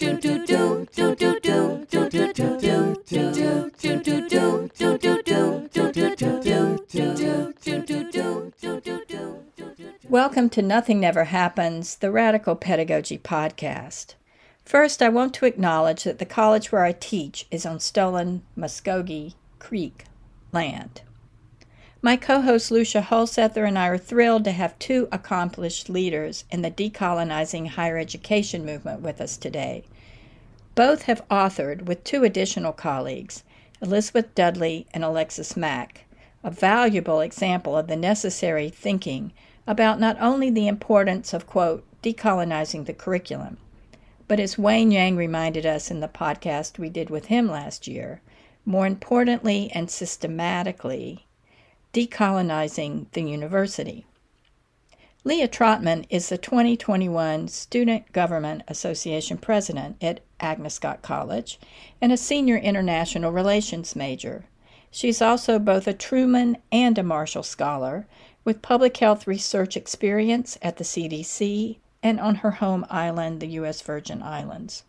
Welcome to Nothing Never Happens, the Radical Pedagogy Podcast. First, I want to acknowledge that the college where I teach is on stolen Muskogee Creek land. My co host Lucia Holsether and I are thrilled to have two accomplished leaders in the decolonizing higher education movement with us today. Both have authored, with two additional colleagues, Elizabeth Dudley and Alexis Mack, a valuable example of the necessary thinking about not only the importance of, quote, decolonizing the curriculum, but as Wayne Yang reminded us in the podcast we did with him last year, more importantly and systematically, decolonizing the university. Leah Trotman is the 2021 Student Government Association president at Agnes Scott College and a senior international relations major. She's also both a Truman and a Marshall Scholar with public health research experience at the CDC and on her home island, the U.S. Virgin Islands.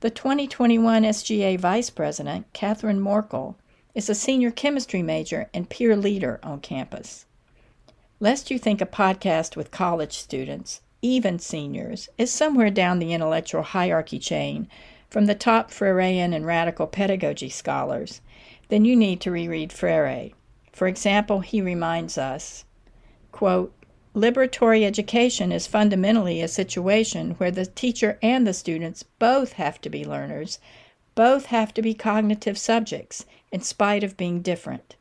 The 2021 SGA Vice President, Catherine Morkel, is a senior chemistry major and peer leader on campus. Lest you think a podcast with college students, even seniors, is somewhere down the intellectual hierarchy chain from the top Freirean and radical pedagogy scholars, then you need to reread Freire. For example, he reminds us, quote, Liberatory education is fundamentally a situation where the teacher and the students both have to be learners, both have to be cognitive subjects, in spite of being different.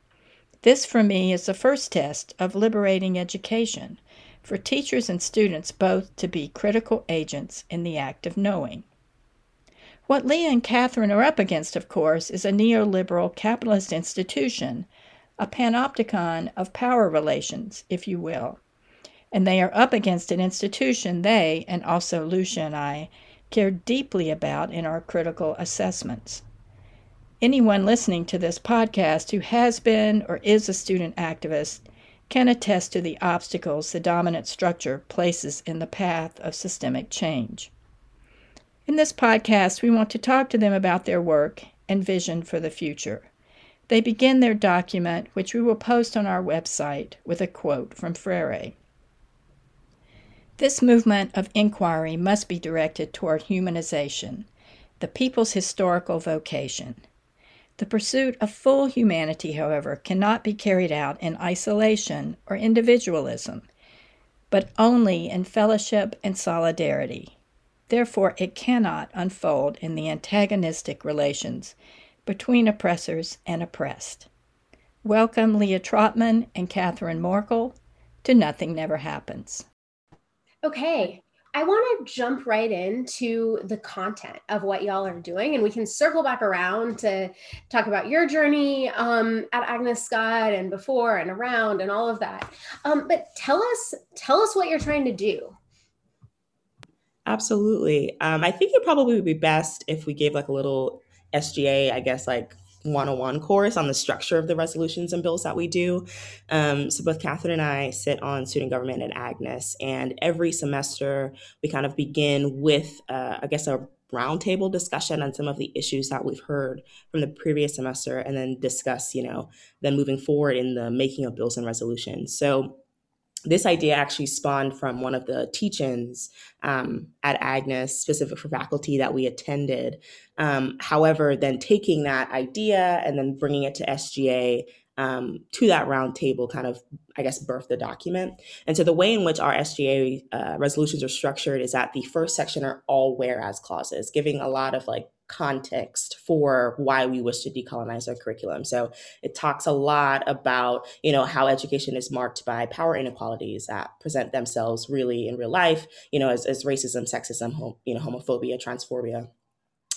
This, for me, is the first test of liberating education for teachers and students both to be critical agents in the act of knowing. What Leah and Catherine are up against, of course, is a neoliberal capitalist institution a panopticon of power relations, if you will. And they are up against an institution they, and also Lucia and I, care deeply about in our critical assessments. Anyone listening to this podcast who has been or is a student activist can attest to the obstacles the dominant structure places in the path of systemic change. In this podcast, we want to talk to them about their work and vision for the future. They begin their document, which we will post on our website, with a quote from Freire. This movement of inquiry must be directed toward humanization, the people's historical vocation. The pursuit of full humanity, however, cannot be carried out in isolation or individualism, but only in fellowship and solidarity. Therefore, it cannot unfold in the antagonistic relations between oppressors and oppressed. Welcome, Leah Trotman and Catherine Morkel, to Nothing Never Happens. Okay, I want to jump right into the content of what y'all are doing, and we can circle back around to talk about your journey um, at Agnes Scott and before and around and all of that. Um, but tell us, tell us what you're trying to do. Absolutely. Um, I think it probably would be best if we gave like a little SGA, I guess, like 101 course on the structure of the resolutions and bills that we do. Um, so both Catherine and I sit on student government at Agnes, and every semester we kind of begin with, uh, I guess, a roundtable discussion on some of the issues that we've heard from the previous semester, and then discuss, you know, then moving forward in the making of bills and resolutions. So this idea actually spawned from one of the teach-ins um, at Agnes, specific for faculty that we attended. Um, however, then taking that idea and then bringing it to SGA um, to that roundtable kind of, I guess, birthed the document. And so the way in which our SGA uh, resolutions are structured is that the first section are all whereas clauses, giving a lot of like context for why we wish to decolonize our curriculum. So it talks a lot about, you know, how education is marked by power inequalities that present themselves really in real life, you know, as, as racism, sexism, hom- you know, homophobia, transphobia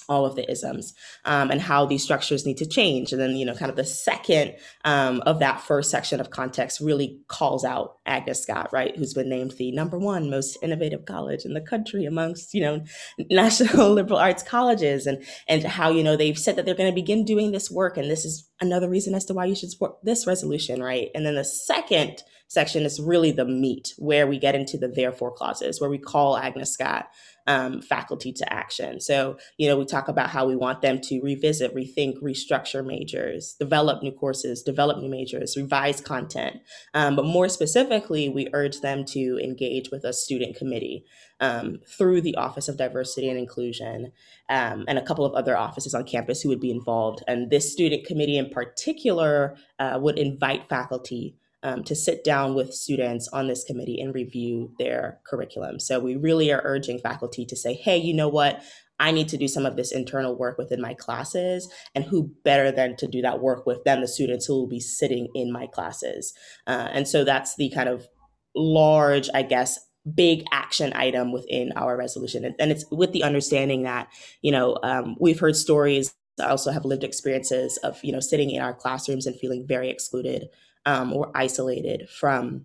all of the isms um, and how these structures need to change. And then, you know, kind of the second um, of that first section of context really calls out Agnes Scott, right, who's been named the number one most innovative college in the country amongst, you know, national liberal arts colleges and, and how, you know, they've said that they're going to begin doing this work. And this is another reason as to why you should support this resolution, right? And then the second section is really the meat where we get into the therefore clauses, where we call Agnes Scott um, faculty to action. So, you know, we talk about how we want them to revisit, rethink, restructure majors, develop new courses, develop new majors, revise content. Um, but more specifically, we urge them to engage with a student committee um, through the Office of Diversity and Inclusion um, and a couple of other offices on campus who would be involved. And this student committee in particular uh, would invite faculty um, to sit down with students on this committee and review their curriculum. So we really are urging faculty to say, hey, you know what? I need to do some of this internal work within my classes, and who better than to do that work with than the students who will be sitting in my classes. Uh, and so that's the kind of large, I guess, big action item within our resolution. And, and it's with the understanding that, you know, um, we've heard stories. I also have lived experiences of, you know, sitting in our classrooms and feeling very excluded um, or isolated from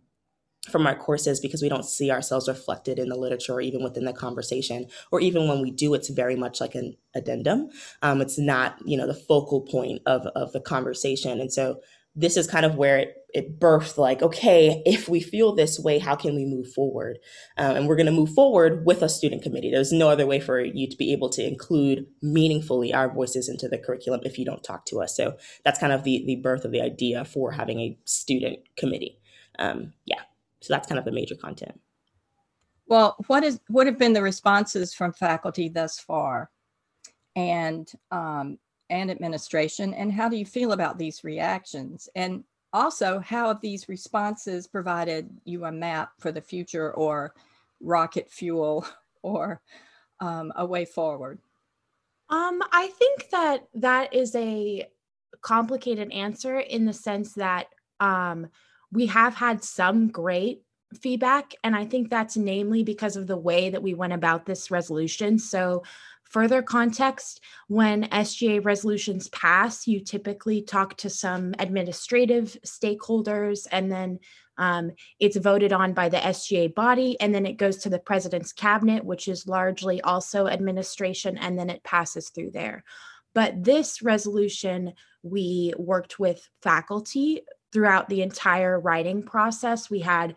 from our courses because we don't see ourselves reflected in the literature or even within the conversation or even when we do it's very much like an addendum. Um, it's not you know the focal point of, of the conversation. And so this is kind of where it, it birthed like okay if we feel this way how can we move forward? Um, and we're going to move forward with a student committee. There's no other way for you to be able to include meaningfully our voices into the curriculum if you don't talk to us. So that's kind of the the birth of the idea for having a student committee. Um, yeah. So that's kind of the major content. Well what is what have been the responses from faculty thus far? And um, and administration and how do you feel about these reactions? And also how have these responses provided you a map for the future or rocket fuel or um, a way forward? Um, i think that that is a complicated answer in the sense that um, we have had some great feedback and i think that's namely because of the way that we went about this resolution. So further context, when SGA resolutions pass, you typically talk to some administrative stakeholders and then um, it's voted on by the SGA body, and then it goes to the president's cabinet, which is largely also administration, and then it passes through there. But this resolution, we worked with faculty throughout the entire writing process. We had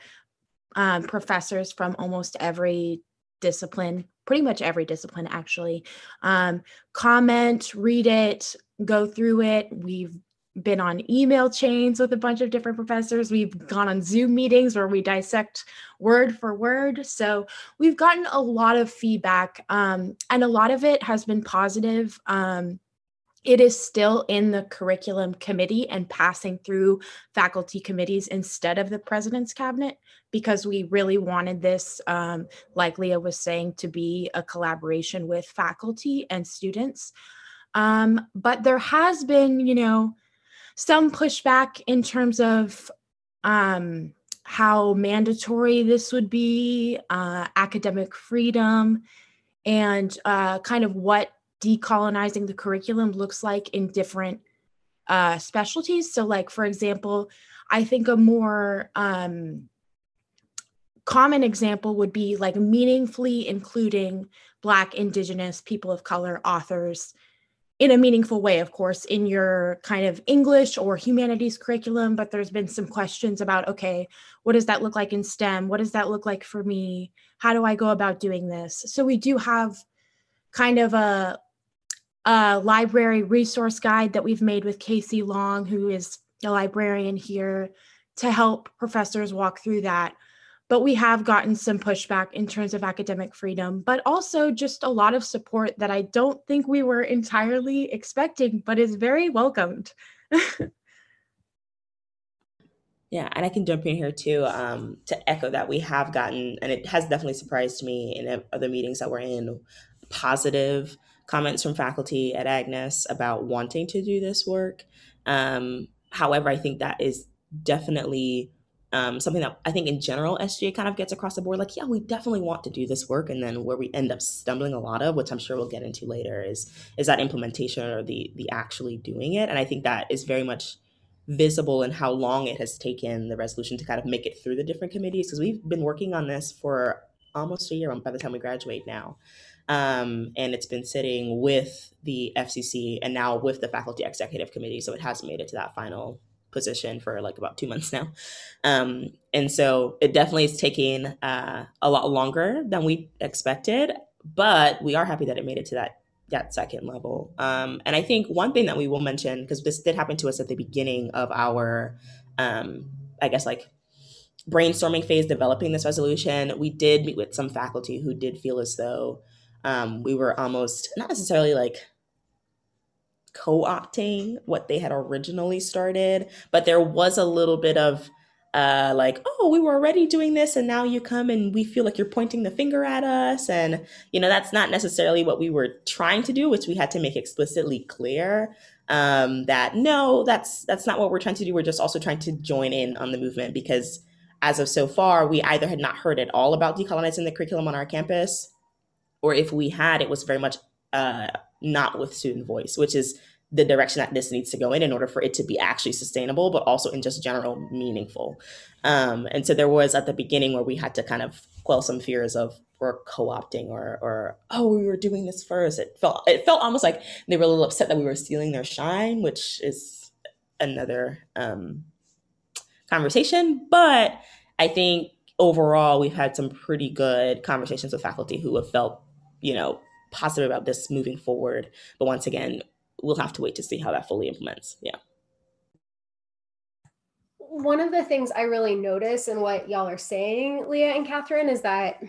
um, professors from almost every discipline pretty much every discipline actually. Um, comment read it go through it. We've been on email chains with a bunch of different professors. We've gone on zoom meetings where we dissect word for word. So we've gotten a lot of feedback um, and a lot of it has been positive. Um, it is still in the curriculum committee and passing through faculty committees instead of the president's cabinet because we really wanted this, um, like Leah was saying, to be a collaboration with faculty and students. Um, but there has been, you know, some pushback in terms of um, how mandatory this would be, uh, academic freedom, and uh, kind of what decolonizing the curriculum looks like in different uh, specialties. So, like, for example, I think a more um, common example would be like meaningfully including Black, Indigenous, people of color authors in a meaningful way, of course, in your kind of English or humanities curriculum. But there's been some questions about okay, what does that look like in STEM? What does that look like for me? How do I go about doing this? So we do have kind of a a library resource guide that we've made with Casey Long, who is a librarian here, to help professors walk through that. But we have gotten some pushback in terms of academic freedom, but also just a lot of support that I don't think we were entirely expecting, but is very welcomed. Yeah, and I can jump in here too um, to echo that we have gotten, and it has definitely surprised me in other meetings that we're in, positive comments from faculty at Agnes about wanting to do this work. Um, however, I think that is definitely um, something that I think in general SGA kind of gets across the board. Like, yeah, we definitely want to do this work, and then where we end up stumbling a lot of, which I'm sure we'll get into later, is is that implementation or the the actually doing it. And I think that is very much visible in how long it has taken the resolution to kind of make it through the different committees because we've been working on this for almost a year by the time we graduate now. Um, and it's been sitting with the FCC and now with the faculty executive committee. So it has made it to that final position for like about two months now. Um, and so it definitely is taking uh, a lot longer than we expected, but we are happy that it made it to that that second level. Um, and I think one thing that we will mention, because this did happen to us at the beginning of our, um, I guess, like brainstorming phase developing this resolution, we did meet with some faculty who did feel as though um, we were almost not necessarily like co-opting what they had originally started but there was a little bit of uh, like oh we were already doing this and now you come and we feel like you're pointing the finger at us and you know that's not necessarily what we were trying to do which we had to make explicitly clear um, that no that's that's not what we're trying to do. We're just also trying to join in on the movement because as of so far we either had not heard at all about decolonizing the curriculum on our campus or if we had it was very much uh, not with student voice, which is the direction that this needs to go in in order for it to be actually sustainable, but also in just general meaningful. Um, and so there was at the beginning where we had to kind of quell some fears of or co-opting or or oh we were doing this first. It felt it felt almost like they were a little upset that we were stealing their shine, which is another um, conversation. But I think overall we've had some pretty good conversations with faculty who have felt you know positive about this moving forward. But once again, we'll have to wait to see how that fully implements. Yeah. One of the things I really notice in what y'all are saying, Leah and Catherine, is that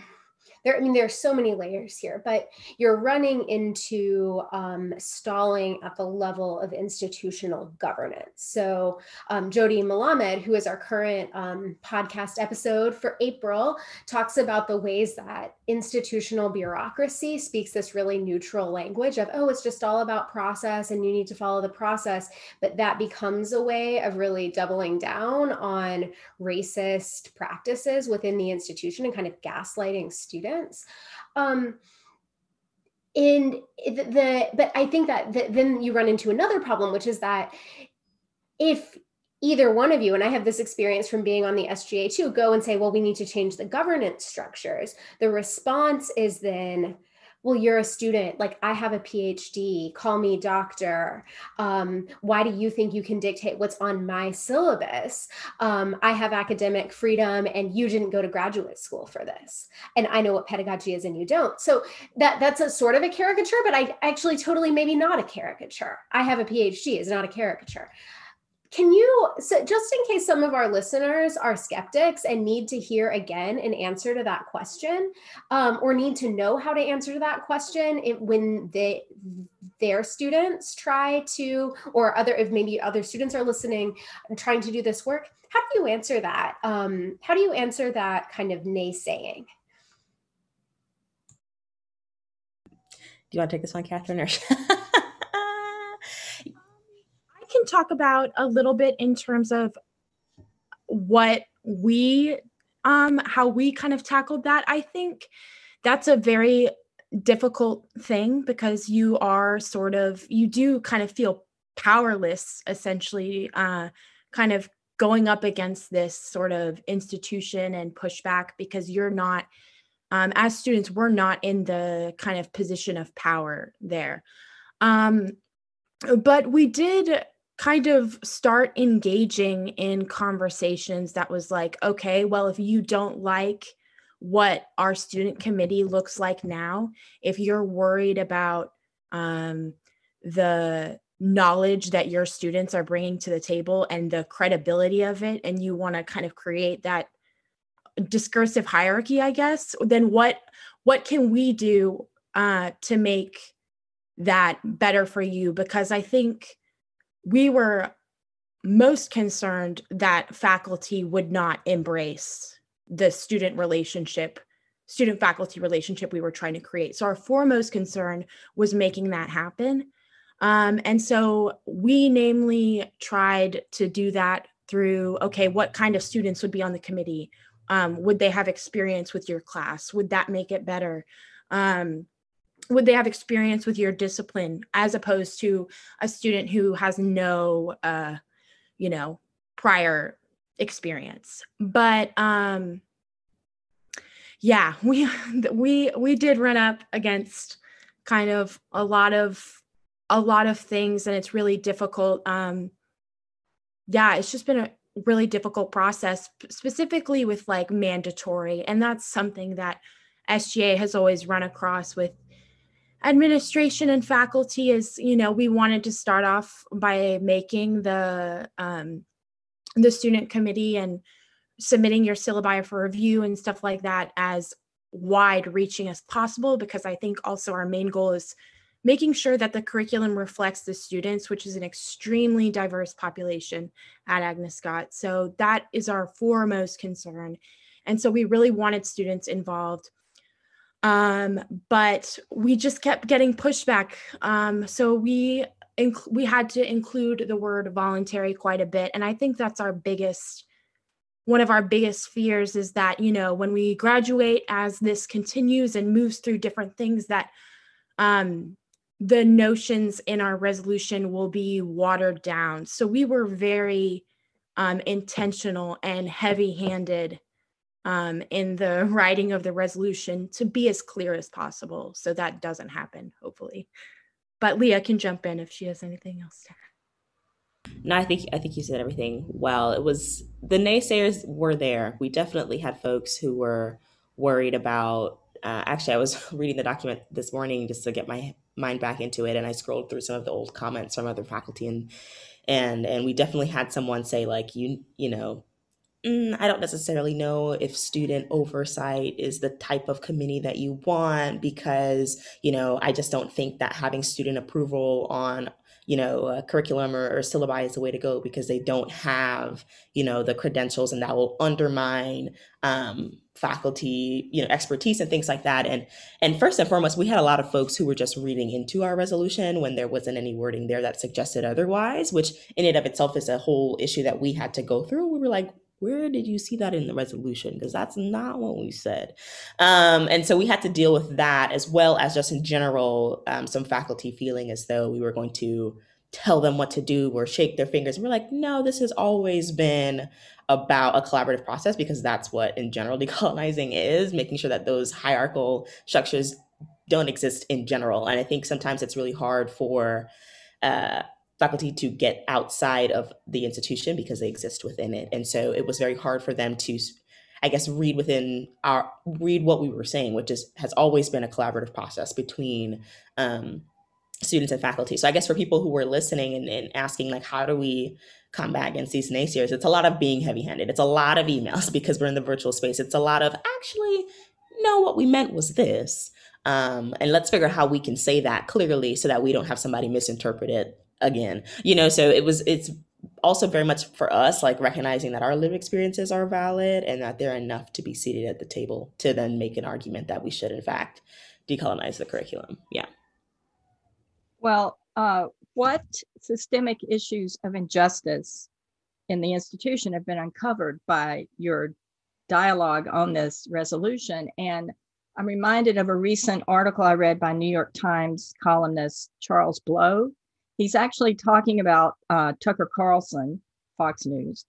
there, I mean, there are so many layers here, but you're running into um, stalling at the level of institutional governance. So, um, Jodi Melamed, who is our current um, podcast episode for April, talks about the ways that institutional bureaucracy speaks this really neutral language of, oh, it's just all about process and you need to follow the process. But that becomes a way of really doubling down on racist practices within the institution and kind of gaslighting students. Um, and the, the but I think that the, then you run into another problem, which is that if either one of you, and I have this experience from being on the SGA too, go and say, well, we need to change the governance structures. The response is then, well, you're a student, like I have a PhD, call me doctor. Um, why do you think you can dictate what's on my syllabus? Um, I have academic freedom and you didn't go to graduate school for this. And I know what pedagogy is and you don't. So that that's a sort of a caricature, but I actually totally maybe not a caricature. I have a PhD is not a caricature can you so just in case some of our listeners are skeptics and need to hear again an answer to that question um, or need to know how to answer to that question if, when they their students try to or other if maybe other students are listening and trying to do this work how do you answer that um, how do you answer that kind of naysaying? Do you want to take this one catherine or can talk about a little bit in terms of what we um how we kind of tackled that. I think that's a very difficult thing because you are sort of you do kind of feel powerless essentially uh kind of going up against this sort of institution and pushback because you're not um, as students we're not in the kind of position of power there um, but we did kind of start engaging in conversations that was like, okay, well, if you don't like what our student committee looks like now, if you're worried about um, the knowledge that your students are bringing to the table and the credibility of it, and you want to kind of create that discursive hierarchy, I guess, then what what can we do uh, to make that better for you? Because I think we were most concerned that faculty would not embrace the student relationship student faculty relationship we were trying to create. So our foremost concern was making that happen. Um, and so we namely tried to do that through okay what kind of students would be on the committee? Um, would they have experience with your class? Would that make it better? Um, would they have experience with your discipline as opposed to a student who has no uh you know prior experience but um yeah we we we did run up against kind of a lot of a lot of things and it's really difficult um yeah, it's just been a really difficult process, specifically with like mandatory. And that's something that SGA has always run across with administration and faculty is you know we wanted to start off by making the um, the student committee and submitting your syllabi for review and stuff like that as wide reaching as possible because i think also our main goal is making sure that the curriculum reflects the students which is an extremely diverse population at agnes scott. So that is our foremost concern. And so we really wanted students involved um, but we just kept getting pushback. Um, so we inc- we had to include the word voluntary quite a bit, and I think that's our biggest one of our biggest fears is that you know when we graduate as this continues and moves through different things that um, the notions in our resolution will be watered down so we were very um, intentional and heavy handed um, in the writing of the resolution to be as clear as possible so that doesn't happen, hopefully. But Leah can jump in if she has anything else to add. No, I think I think you said everything well. It was the naysayers were there. We definitely had folks who were worried about. Uh, actually, I was reading the document this morning just to get my mind back into it, and I scrolled through some of the old comments from other faculty, and and and we definitely had someone say like you you know Mm, I don't necessarily know if student oversight is the type of committee that you want because, you know, I just don't think that having student approval on, you know, a curriculum or, or syllabi is the way to go because they don't have, you know, the credentials and that will undermine um, faculty, you know, expertise and things like that. And and first and foremost, we had a lot of folks who were just reading into our resolution when there wasn't any wording there that suggested otherwise, which in and of itself is a whole issue that we had to go through. We were like, where did you see that in the resolution? Because that's not what we said. Um, and so we had to deal with that as well as just in general, um, some faculty feeling as though we were going to tell them what to do or shake their fingers. And we're like, no, this has always been about a collaborative process because that's what in general decolonizing is, making sure that those hierarchical structures don't exist in general. And I think sometimes it's really hard for uh, faculty to get outside of the institution because they exist within it. And so it was very hard for them to, I guess, read within our read what we were saying, which is has always been a collaborative process between um, students and faculty. So I guess for people who were listening and, and asking like, how do we combat against these naysayers? It's a lot of being heavy-handed. It's a lot of emails because we're in the virtual space. It's a lot of actually, no, what we meant was this. Um, and let's figure out how we can say that clearly so that we don't have somebody misinterpret it again you know so it was it's also very much for us like recognizing that our lived experiences are valid and that they're enough to be seated at the table to then make an argument that we should in fact decolonize the curriculum. Yeah. Well uh, what systemic issues of injustice in the institution have been uncovered by your dialogue on this resolution? And i'm reminded of a recent article i read by new york times columnist charles blow he's actually talking about uh, Tucker Carlson, Fox News,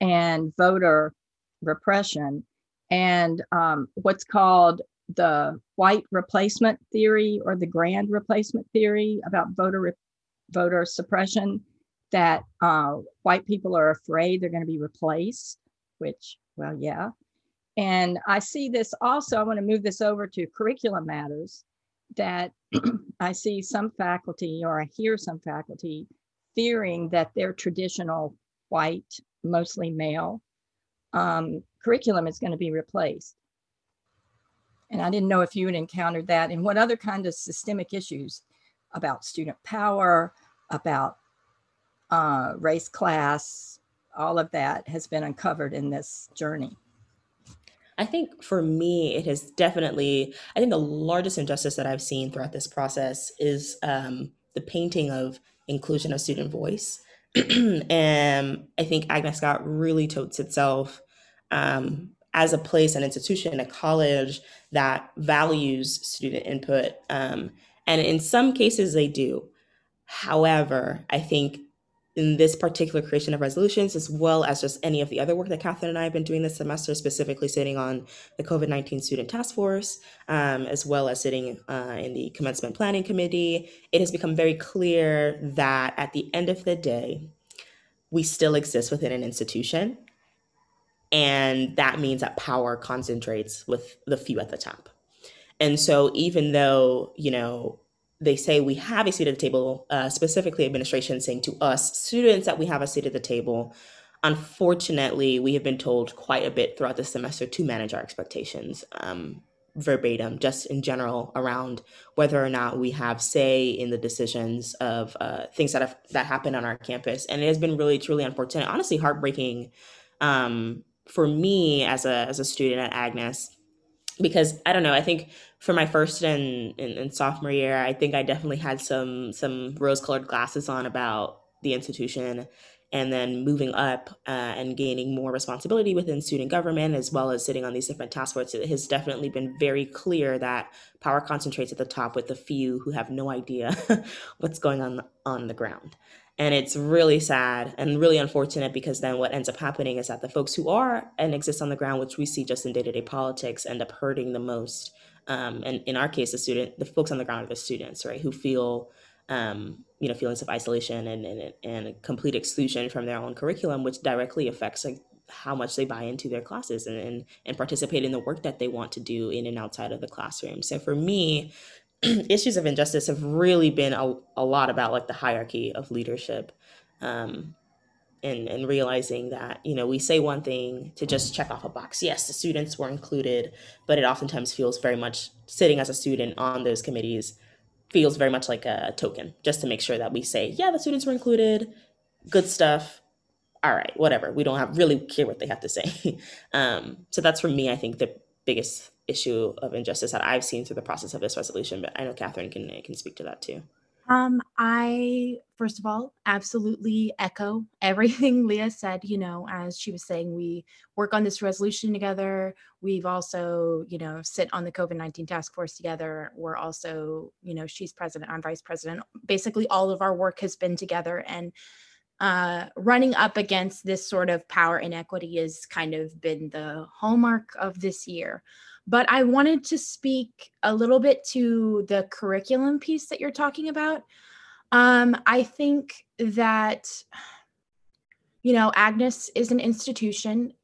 and voter repression, and um, what's called the white replacement theory or the grand replacement theory about voter re- voter suppression. That uh, white people are afraid they're going to be replaced, which, well, yeah. And I see this also. I want to move this over to curriculum matters that I see some faculty or I hear some faculty fearing that their traditional white, mostly male um, curriculum is going to be replaced. And I didn't know if you had encountered that and what other kind of systemic issues about student power, about uh, race class, all of that has been uncovered in this journey. I think for me, it has definitely, I think the largest injustice that I've seen throughout this process is um, the painting of inclusion of student voice. and I think Agnes Scott really totes itself um, as a place, an institution, a college that values student input. Um, and in some cases, they do. However, I think in this particular creation of resolutions, as well as just any of the other work that Catherine and I have been doing this semester, specifically sitting on the COVID 19 Student Task Force, um, as well as sitting uh, in the Commencement Planning Committee, it has become very clear that at the end of the day, we still exist within an institution. And that means that power concentrates with the few at the top. And so, even though, you know, they say we have a seat at the table, uh, specifically administration saying to us, students, that we have a seat at the table. Unfortunately, we have been told quite a bit throughout the semester to manage our expectations. Um, verbatim, just in general, around whether or not we have say in the decisions of uh, things that have that happen on our campus, and it has been really truly unfortunate, honestly heartbreaking um, for me as a as a student at Agnes, because I don't know, I think for my first and, and, sophomore year, I think I definitely had some some rose colored glasses on about the institution and then moving up uh, and gaining more responsibility within student government as well as sitting on these different task forces it has definitely been very clear that power concentrates at the top with the few who have no idea what's going on on the ground and it's really sad and really unfortunate because then what ends up happening is that the folks who are and exist on the ground which we see just in day-to-day politics end up hurting the most um, and in our case the student the folks on the ground are the students right who feel um, you know feelings of isolation and, and and complete exclusion from their own curriculum, which directly affects like how much they buy into their classes and, and, and participate in the work that they want to do in and outside of the classroom. So for me, issues of injustice have really been a, a lot about like the hierarchy of leadership um, and, and realizing that you know we say one thing to just check off a box yes the students were included but it oftentimes feels very much sitting as a student on those committees feels very much like a token just to make sure that we say, yeah, the students were included, good stuff. All right, whatever. We don't have really care what they have to say. um, so that's for me, I think the biggest issue of injustice that I've seen through the process of this resolution. But I know Catherine can can speak to that too. Um, I first of all absolutely echo everything Leah said. You know, as she was saying, we work on this resolution together. We've also, you know, sit on the COVID 19 task force together. We're also, you know, she's president, I'm vice president. Basically, all of our work has been together. And uh, running up against this sort of power inequity has kind of been the hallmark of this year. But I wanted to speak a little bit to the curriculum piece that you're talking about. Um, I think that, you know, Agnes is an institution,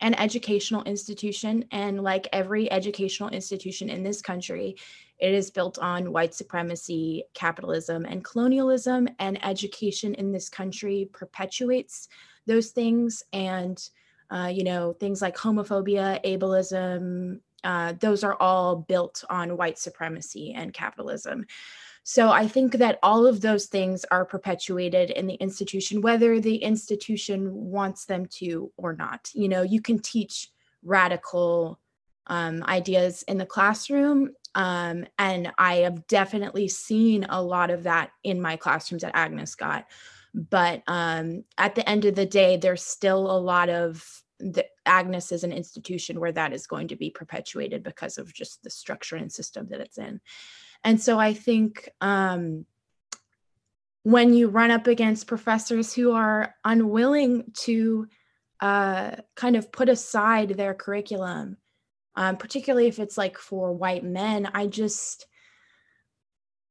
an educational institution, and like every educational institution in this country, it is built on white supremacy, capitalism, and colonialism. And education in this country perpetuates those things. And, uh, you know, things like homophobia, ableism, uh, those are all built on white supremacy and capitalism. So I think that all of those things are perpetuated in the institution, whether the institution wants them to or not. You know, you can teach radical um, ideas in the classroom. Um, and I have definitely seen a lot of that in my classrooms at Agnes Scott. But um, at the end of the day, there's still a lot of the Agnes is an institution where that is going to be perpetuated because of just the structure and system that it's in. And so I think um, when you run up against professors who are unwilling to uh, kind of put aside their curriculum, um, particularly if it's like for white men, I just,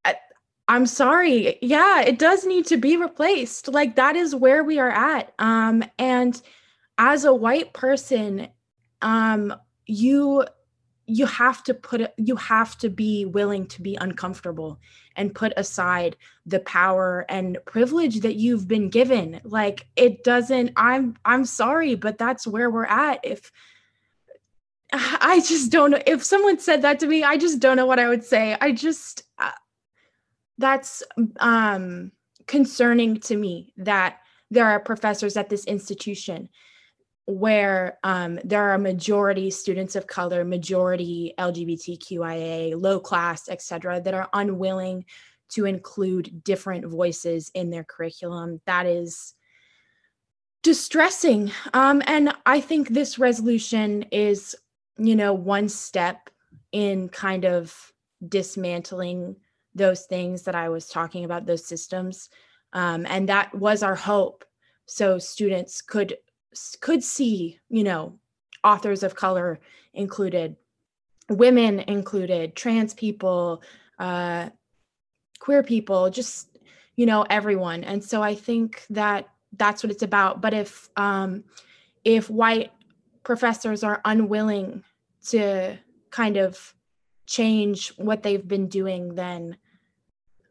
I, I'm sorry. Yeah, it does need to be replaced. Like that is where we are at. Um, and as a white person um you you have to put you have to be willing to be uncomfortable and put aside the power and privilege that you've been given. Like it doesn't i'm i'm sorry but that's where we're at. If i just don't know. If someone said that to me i just don't know what i would say. I just uh, that's um concerning to me that there are professors at this institution where um, there are majority students of color, majority LGBTQIA, low class, et cetera, that are unwilling to include different voices in their curriculum. That is distressing. Um, and I think this resolution is, you know, one step in kind of dismantling those things that I was talking about, those systems. Um, and that was our hope. So students could could see, you know, authors of color included, women included, trans people, uh, queer people, just, you know, everyone. And so I think that that's what it's about but if um if white professors are unwilling to kind of change what they've been doing then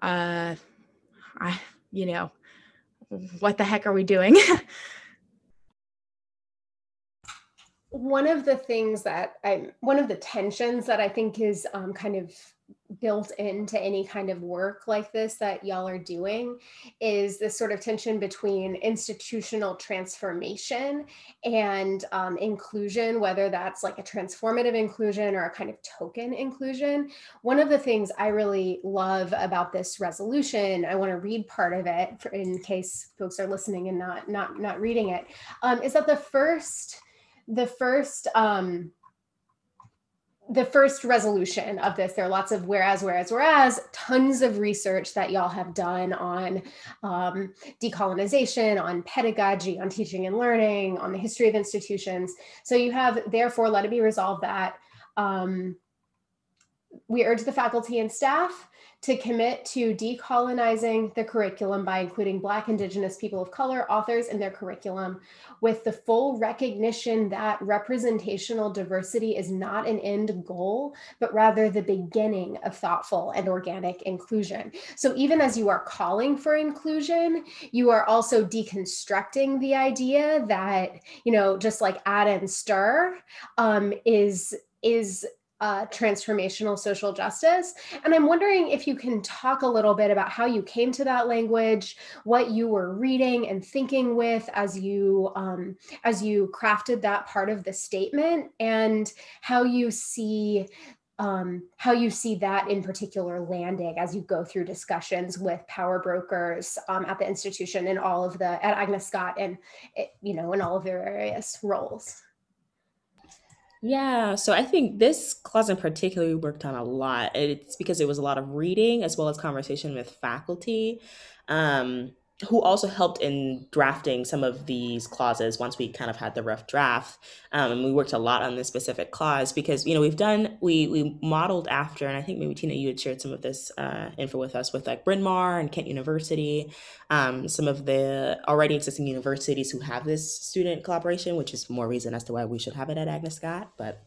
uh i you know what the heck are we doing one of the things that I, one of the tensions that I think is um, kind of built into any kind of work like this that y'all are doing is this sort of tension between institutional transformation and um, inclusion, whether that's like a transformative inclusion or a kind of token inclusion. One of the things I really love about this resolution, I want to read part of it in case folks are listening and not not not reading it, um, is that the first the first um, the first resolution of this there are lots of whereas whereas whereas tons of research that y'all have done on um, decolonization on pedagogy on teaching and learning on the history of institutions. So you have therefore let it be resolved that um, we urge the faculty and staff to commit to decolonizing the curriculum by including Black, Indigenous, people of color authors in their curriculum with the full recognition that representational diversity is not an end goal, but rather the beginning of thoughtful and organic inclusion. So even as you are calling for inclusion, you are also deconstructing the idea that, you know, just like add and stir um, is is uh, transformational social justice. And I'm wondering if you can talk a little bit about how you came to that language, what you were reading and thinking with as you um, as you crafted that part of the statement, and how you see um, how you see that in particular landing as you go through discussions with power brokers um, at the institution and all of the at Agnes Scott and you know in all of their various roles. Yeah, so I think this class in particular we worked on a lot. It's because it was a lot of reading as well as conversation with faculty. Um, who also helped in drafting some of these clauses once we kind of had the rough draft. Um, and we worked a lot on this specific clause because you know we've done we we modeled after and i think maybe tina you had shared some of this uh, info with us with like bryn mawr and kent university um, some of the already existing universities who have this student collaboration which is more reason as to why we should have it at agnes scott but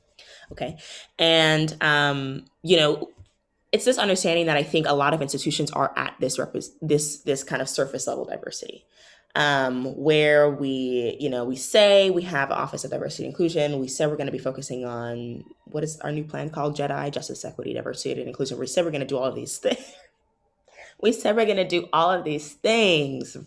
okay. And um, you know it's this understanding that I think a lot of institutions are at this rep- this this kind of surface level diversity, um, where we you know we say we have an Office of Diversity and Inclusion. We said we're going to be focusing on what is our new plan called JEDI Justice, Equity, Diversity, and Inclusion. We said we're going to do all of these things. we said we're going to do all of these things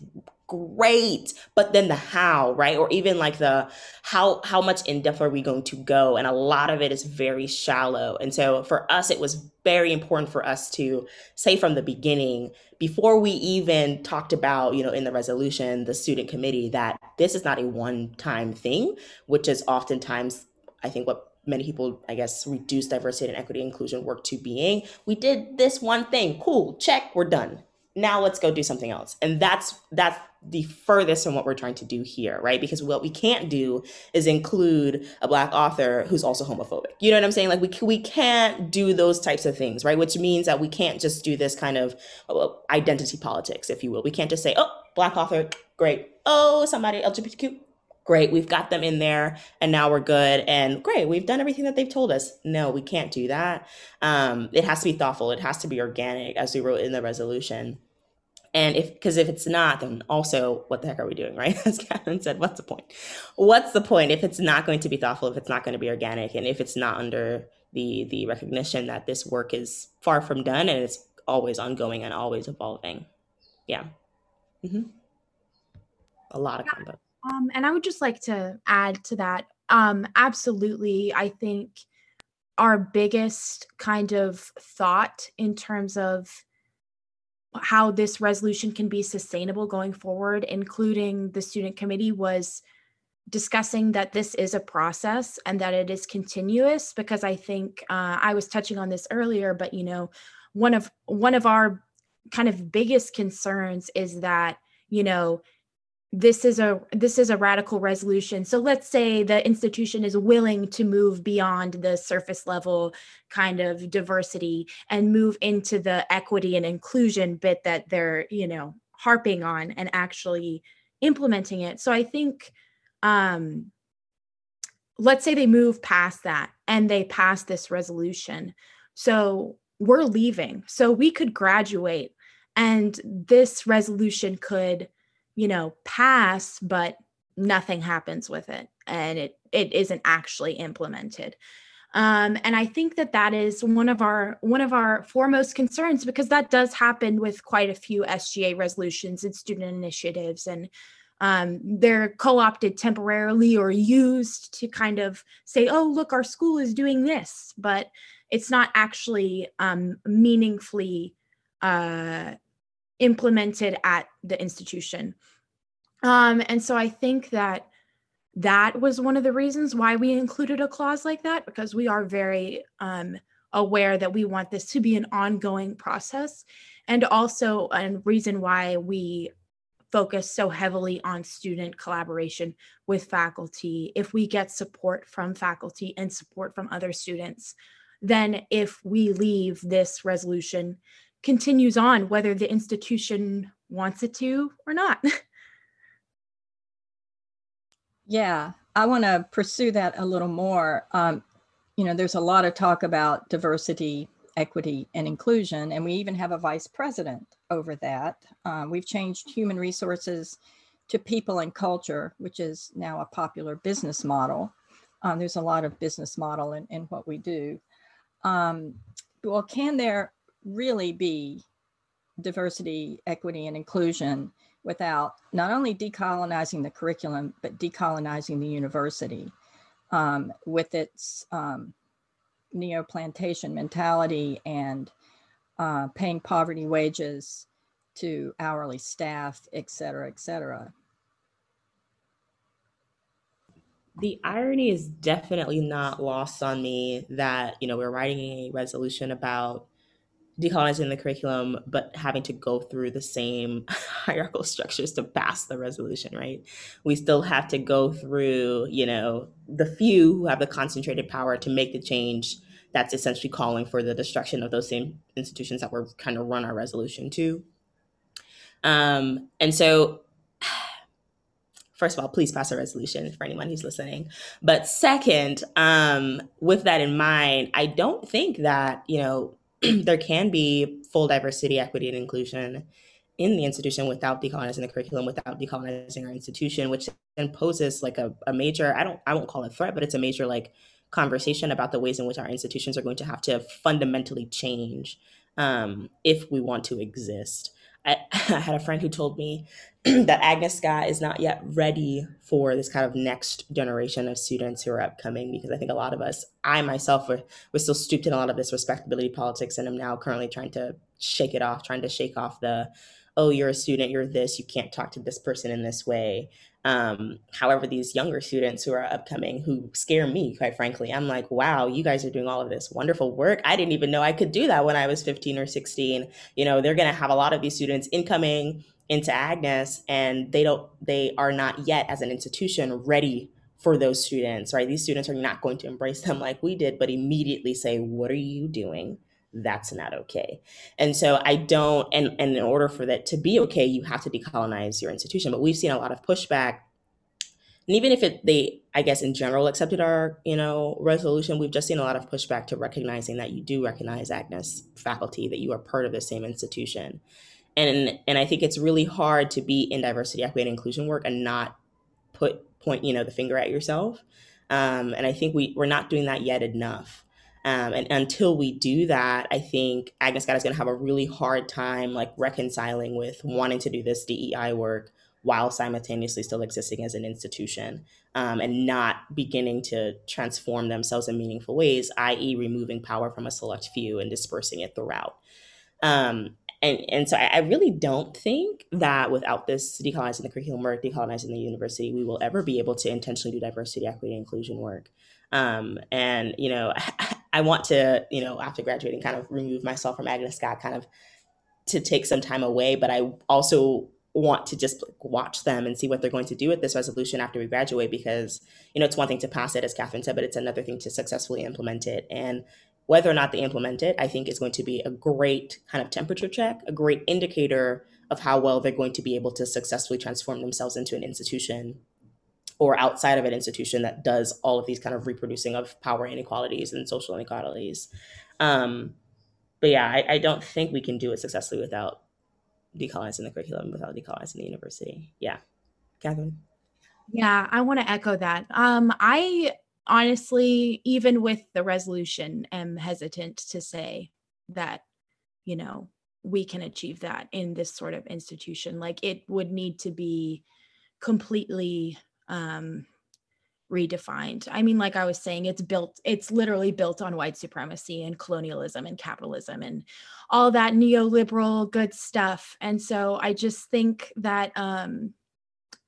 great but then the how right? Or even like the how how much in depth are we going to go? And a lot of it is very shallow. And so for us it was very important for us to say from the beginning before we even talked about you know in the resolution the student committee that this is not a one time thing which is oftentimes i think what many people i guess reduce diversity and equity inclusion work to being. We did this one thing. Cool. Check. We're done now let's go do something else. And that's that's the furthest from what we're trying to do here right? Because what we can't do is include a black author who's also homophobic. You know what i'm saying? Like we, we can't do those types of things right? Which means that we can't just do this kind of uh, identity politics if you will. We can't just say oh black author great. Oh somebody lgbtq great we've got them in there and now we're good and great we've done everything that they've told us. No we can't do that. Um, it has to be thoughtful. It has to be organic as we wrote in the resolution. And if because if it's not then also what the heck are we doing right? As catherine said what's the point? What's the point if it's not going to be thoughtful if it's not going to be organic and if it's not under the the recognition that this work is far from done and it's always ongoing and always evolving? Yeah. Mm-hmm. a lot of combo um, and I would just like to add to that. Um, absolutely, I think our biggest kind of thought in terms of how this resolution can be sustainable going forward, including the student committee, was discussing that this is a process and that it is continuous. Because I think uh, I was touching on this earlier, but you know, one of one of our kind of biggest concerns is that you know this is a this is a radical resolution so let's say the institution is willing to move beyond the surface level kind of diversity and move into the equity and inclusion bit that they're you know harping on and actually implementing it. So I think um let's say they move past that and they pass this resolution. So we're leaving. So we could graduate and this resolution could, you know, pass, but nothing happens with it and it it isn't actually implemented. Um, and I think that that is one of our one of our foremost concerns because that does happen with quite a few SGA resolutions and student initiatives, and um, they're co-opted temporarily or used to kind of say, "Oh, look, our school is doing this," but it's not actually um, meaningfully uh, implemented at the institution. Um, and so I think that that was one of the reasons why we included a clause like that because we are very um, aware that we want this to be an ongoing process and also a reason why we focus so heavily on student collaboration with faculty if we get support from faculty and support from other students then if we leave this resolution continues on whether the institution wants it to or not Yeah, I want to pursue that a little more. Um, you know, there's a lot of talk about diversity, equity, and inclusion, and we even have a vice president over that. Um, we've changed human resources to people and culture, which is now a popular business model. Um, there's a lot of business model in, in what we do. Um, well, can there really be diversity, equity, and inclusion without not only decolonizing the curriculum, but decolonizing the university um, with its um, neo-plantation mentality and uh, paying poverty wages to hourly staff, et cetera, et cetera. The irony is definitely not lost on me that, you know, we're writing a resolution about decolonizing the curriculum, but having to go through the same hierarchical structures to pass the resolution, right? We still have to go through, you know, the few who have the concentrated power to make the change that's essentially calling for the destruction of those same institutions that we're kind of run our resolution to. Um, and so first of all, please pass a resolution for anyone who's listening. But second, um, with that in mind, I don't think that, you know, there can be full diversity, equity, and inclusion in the institution without decolonizing the curriculum, without decolonizing our institution, which then poses like a, a major, I don't I won't call it threat, but it's a major like conversation about the ways in which our institutions are going to have to fundamentally change um, if we want to exist. I, I had a friend who told me that Agnes Scott is not yet ready for this kind of next generation of students who are upcoming because I think a lot of us, I myself, were, was still stooped in a lot of this respectability politics and I'm now currently trying to shake it off, trying to shake off the, oh, you're a student, you're this, you can't talk to this person in this way. Um, however, these younger students who are upcoming who scare me, quite frankly, I'm like, wow, you guys are doing all of this wonderful work. I didn't even know I could do that when I was 15 or 16. You know, they're going to have a lot of these students incoming into Agnes and they don't, they are not yet as an institution ready for those students, right? These students are not going to embrace them like we did, but immediately say, what are you doing? That's not okay. And so I don't, and, and in order for that to be okay, you have to decolonize your institution. But we've seen a lot of pushback. And even if it, they, I guess in general accepted our, you know, resolution, we've just seen a lot of pushback to recognizing that you do recognize Agnes faculty, that you are part of the same institution. And, and I think it's really hard to be in diversity, equity, and inclusion work and not put, point, you know, the finger at yourself. Um, and I think we, we're not doing that yet enough. Um, and until we do that, I think Agnes Scott is going to have a really hard time like reconciling with wanting to do this DEI work while simultaneously still existing as an institution um, and not beginning to transform themselves in meaningful ways, i.e., removing power from a select few and dispersing it throughout. Um, and, and so I, I, really don't think that without this decolonizing the curriculum work, decolonizing the university, we will ever be able to intentionally do diversity, equity, inclusion work. Um, and you know, I want to, you know, after graduating, kind of remove myself from Agnes Scott, kind of to take some time away. But I also want to just watch them and see what they're going to do with this resolution after we graduate because you know it's one thing to pass it as catherine said but it's another thing to successfully implement it and whether or not they implement it, I think is going to be a great kind of temperature check, a great indicator of how well they're going to be able to successfully transform themselves into an institution or outside of an institution that does all of these kind of reproducing of power inequalities and social inequalities. Um, but yeah, I, I, don't think we can do it successfully without decolonizing the curriculum, without decolonizing the university. Yeah. Catherine? Yeah, I want to echo that. Um, I honestly, even with the resolution, am hesitant to say that, you know, we can achieve that in this sort of institution. Like it would need to be completely um, redefined. I mean, like I was saying, it's built, it's literally built on white supremacy and colonialism and capitalism and all that neoliberal good stuff. And so I just think that um,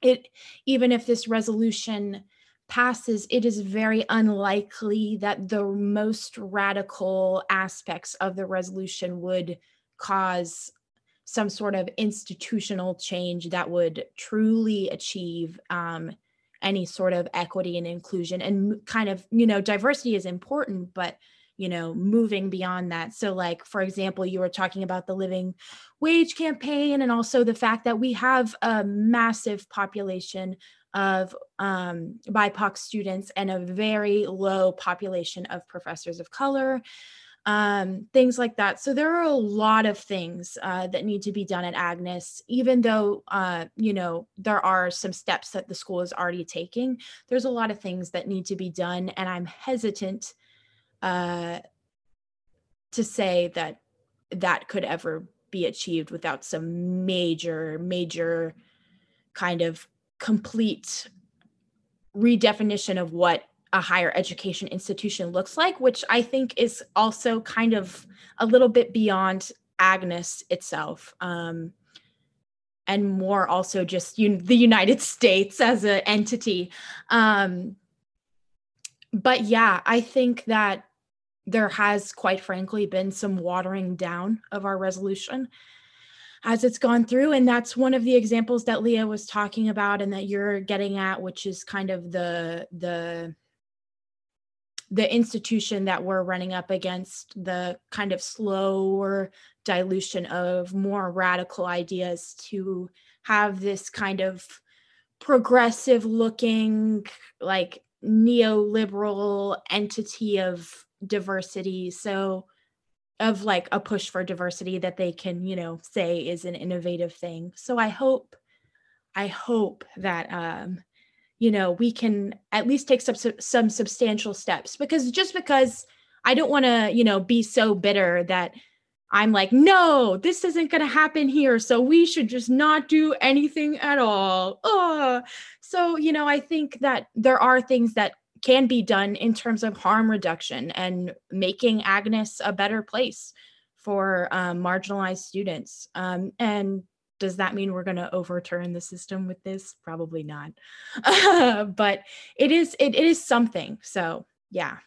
it, even if this resolution passes, it is very unlikely that the most radical aspects of the resolution would cause some sort of institutional change that would truly achieve um, any sort of equity and inclusion and kind of you know diversity is important but you know moving beyond that. So like for example you were talking about the living wage campaign and also the fact that we have a massive population of um, bipoc students and a very low population of professors of color um, things like that. So there are a lot of things uh, that need to be done at Agnes, even though, uh, you know, there are some steps that the school is already taking. There's a lot of things that need to be done. And I'm hesitant uh, to say that that could ever be achieved without some major, major kind of complete redefinition of what a higher education institution looks like, which I think is also kind of a little bit beyond Agnes itself. Um, and more also just un- the United States as an entity. Um, but yeah, I think that there has, quite frankly, been some watering down of our resolution as it's gone through. And that's one of the examples that Leah was talking about and that you're getting at, which is kind of the the the institution that we're running up against the kind of slower dilution of more radical ideas to have this kind of progressive looking like neoliberal entity of diversity. So of like a push for diversity that they can you know say is an innovative thing. So i hope i hope that um you know we can at least take some some substantial steps because just because i don't want to you know be so bitter that i'm like no this isn't going to happen here so we should just not do anything at all. Oh so you know i think that there are things that can be done in terms of harm reduction and making agnes a better place for um, marginalized students. Um, and does that mean we're going to overturn the system with this? Probably not. But it is it, it is something so yeah.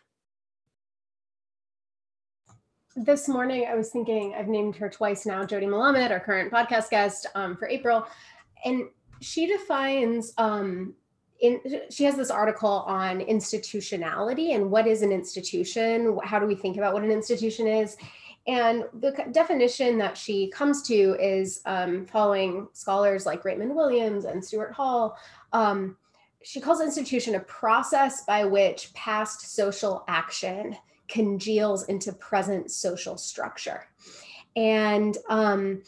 This morning i was thinking i've named her twice now Jodi Melamed, our current podcast guest um, for april and she defines um, in, she has this article on institutionality and what is an institution how do we think about what an institution is and the definition that she comes to is um, following scholars like Raymond Williams and Stuart Hall. Um, she calls institution a process by which past social action congeals into present social structure. And um,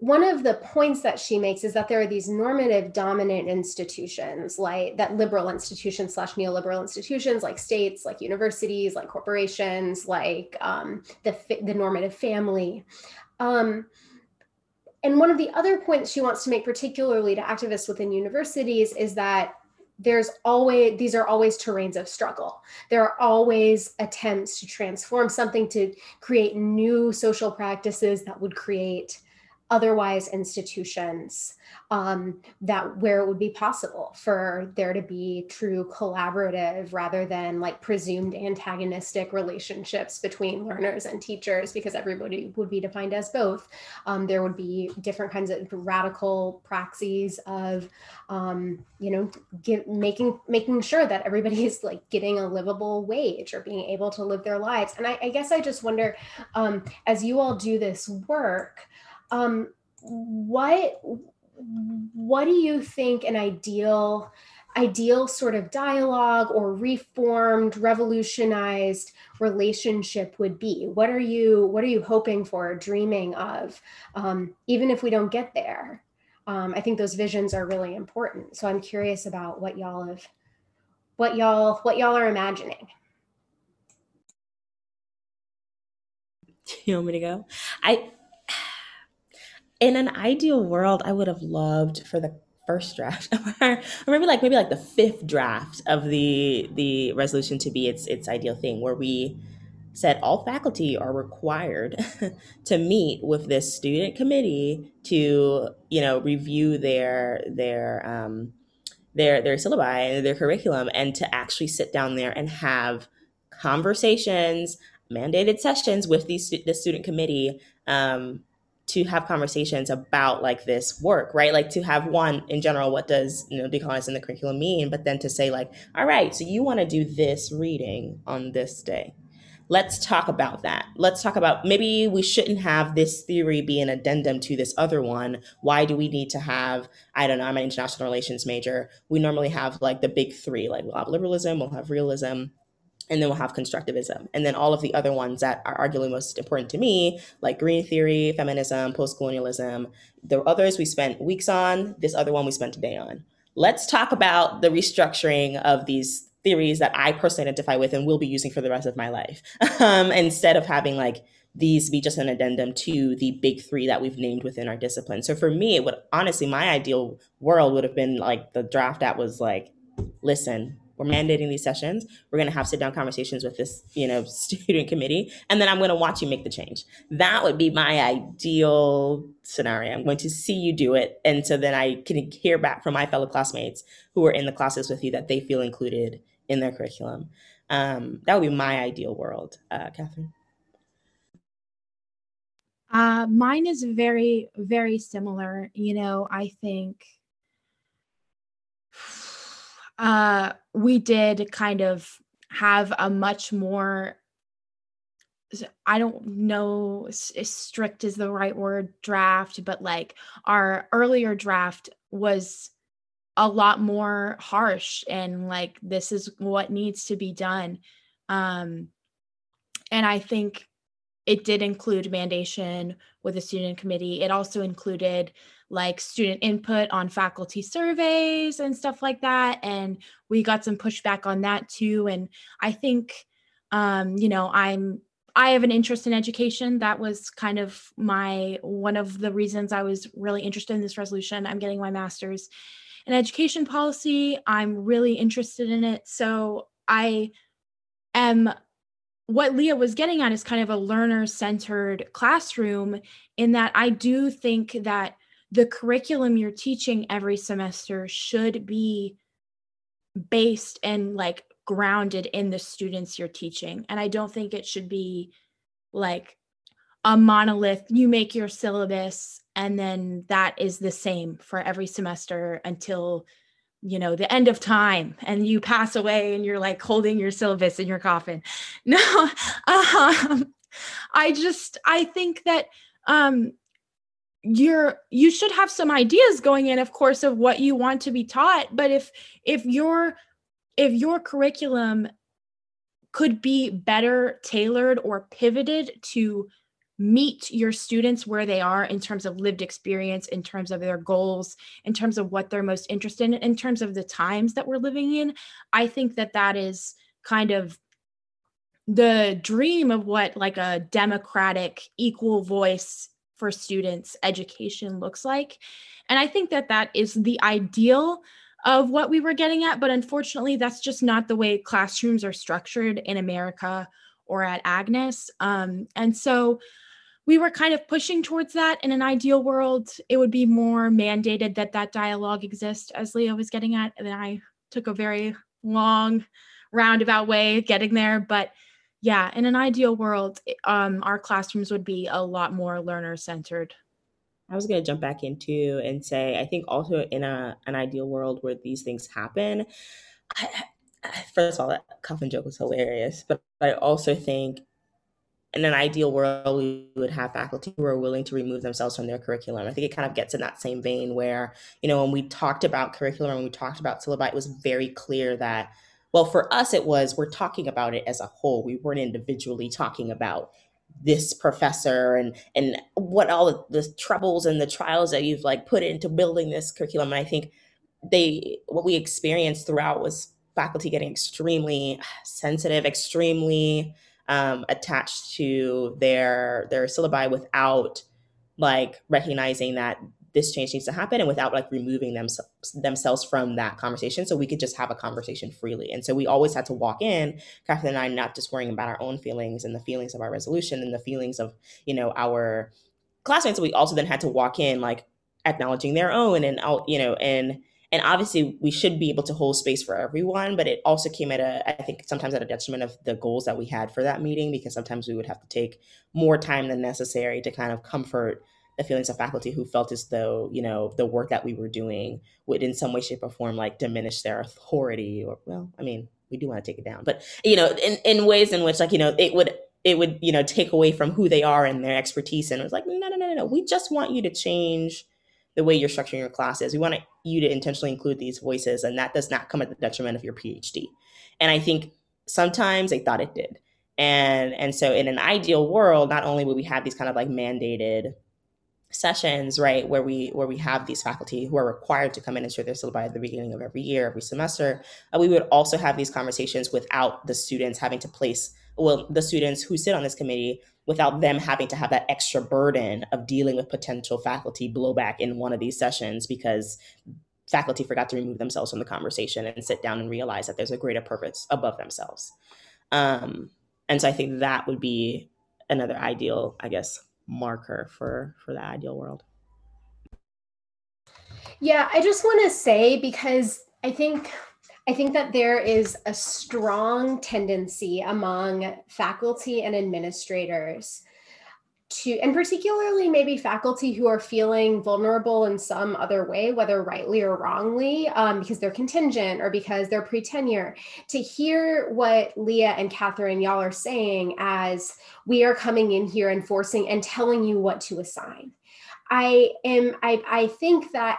one of the points that she makes is that there are these normative dominant institutions like that liberal institutions slash neoliberal institutions like states like universities like corporations like um, the, the normative family. Um, and one of the other points she wants to make particularly to activists within universities is that there's always these are always terrains of struggle. There are always attempts to transform something to create new social practices that would create otherwise institutions um, that where it would be possible for there to be true collaborative rather than like presumed antagonistic relationships between learners and teachers because everybody would be defined as both. Um, there would be different kinds of radical praxis of um, you know give, making making sure that everybody is like getting a livable wage or being able to live their lives. And i, I guess i just wonder um, as you all do this work um, what what do you think an ideal ideal sort of dialogue or reformed revolutionized relationship would be? What are you what are you hoping for dreaming of um, even if we don't get there? Um, i think those visions are really important. So i'm curious about what y'all have what y'all what y'all are imagining. Do you want me to go? I in an ideal world, I would have loved for the first draft or maybe like maybe like the fifth draft of the the resolution to be its its ideal thing where we said all faculty are required to meet with this student committee to you know review their their um, their their syllabi and their curriculum and to actually sit down there and have conversations mandated sessions with these the student committee um, to have conversations about like this work, right? Like to have one in general, what does you know decolonizing the curriculum mean? But then to say like, all right, so you want to do this reading on this day. Let's talk about that. Let's talk about maybe we shouldn't have this theory be an addendum to this other one. Why do we need to have, I don't know, I'm an international relations major. We normally have like the big three, like we'll have liberalism, we'll have realism, and then we'll have constructivism. And then all of the other ones that are arguably most important to me, like green theory, feminism, post colonialism. The others we spent weeks on, this other one we spent a day on. Let's talk about the restructuring of these theories that I personally identify with and will be using for the rest of my life. um, instead of having like these be just an addendum to the big three that we've named within our discipline. So for me, it would honestly, my ideal world would have been like the draft that was like, listen, we're mandating these sessions. We're going to have sit down conversations with this, you know, student committee, and then I'm going to watch you make the change. That would be my ideal scenario. I'm going to see you do it, and so then I can hear back from my fellow classmates who are in the classes with you that they feel included in their curriculum. Um, that would be my ideal world, uh, Catherine. Uh, mine is very, very similar. You know, I think uh, we did kind of have a much more I don't know strict is the right word draft, but like our earlier draft was a lot more harsh and like this is what needs to be done. Um and I think it did include mandation with the student committee. It also included like student input on faculty surveys and stuff like that. And we got some pushback on that too. And I think, um, you know, I'm I have an interest in education. That was kind of my one of the reasons I was really interested in this resolution. I'm getting my master's in education policy. I'm really interested in it. So I am what Leah was getting at is kind of a learner centered classroom in that I do think that the curriculum you're teaching every semester should be based and like grounded in the students you're teaching. And I don't think it should be like a monolith. You make your syllabus and then that is the same for every semester until you know the end of time and you pass away and you're like holding your syllabus in your coffin no um, i just i think that um you're you should have some ideas going in of course of what you want to be taught but if if your if your curriculum could be better tailored or pivoted to meet your students where they are in terms of lived experience in terms of their goals in terms of what they're most interested in in terms of the times that we're living in i think that that is kind of the dream of what like a democratic equal voice for students education looks like. And i think that that is the ideal of what we were getting at but unfortunately that's just not the way classrooms are structured in america or at agnes. Um, and so we were kind of pushing towards that in an ideal world. It would be more mandated that that dialogue exist as Leah was getting at and then i took a very long roundabout way getting there but yeah in an ideal world um, our classrooms would be a lot more learner centered I was going to jump back into and say, I think also in a an ideal world where these things happen, I, first of all, that coffin joke was hilarious, but I also think in an ideal world, we would have faculty who are willing to remove themselves from their curriculum. I think it kind of gets in that same vein where, you know, when we talked about curriculum, when we talked about syllabi, it was very clear that, well, for us, it was we're talking about it as a whole. We weren't individually talking about this professor and and what all the, the troubles and the trials that you've like put into building this curriculum. And I think they what we experienced throughout was faculty getting extremely sensitive, extremely um, attached to their their syllabi without like recognizing that this change needs to happen and without like removing them, themselves from that conversation so we could just have a conversation freely. And so we always had to walk in catherine and i not just worrying about our own feelings and the feelings of our resolution and the feelings of you know our classmates we also then had to walk in like acknowledging their own and out you know and and obviously we should be able to hold space for everyone but it also came at a i think sometimes at a detriment of the goals that we had for that meeting because sometimes we would have to take more time than necessary to kind of comfort the feelings of faculty who felt as though you know the work that we were doing would in some way shape or form like diminish their authority or well i mean we do want to take it down but you know in, in ways in which like you know it would it would you know take away from who they are and their expertise and it was like no no no no no we just want you to change the way you're structuring your classes. We want you to intentionally include these voices, and that does not come at the detriment of your PhD. And I think sometimes they thought it did. And and so in an ideal world, not only would we have these kind of like mandated sessions, right, where we where we have these faculty who are required to come in and share their syllabi at the beginning of every year, every semester, uh, we would also have these conversations without the students having to place well the students who sit on this committee without them having to have that extra burden of dealing with potential faculty blowback in one of these sessions because faculty forgot to remove themselves from the conversation and sit down and realize that there's a greater purpose above themselves. Um, and so I think that would be another ideal, I guess, marker for for the ideal world. Yeah, I just want to say because I think I think that there is a strong tendency among faculty and administrators to, and particularly maybe faculty who are feeling vulnerable in some other way, whether rightly or wrongly, um, because they're contingent or because they're pre tenure, to hear what Leah and Catherine, y'all are saying as we are coming in here and forcing and telling you what to assign. I am, I, I think that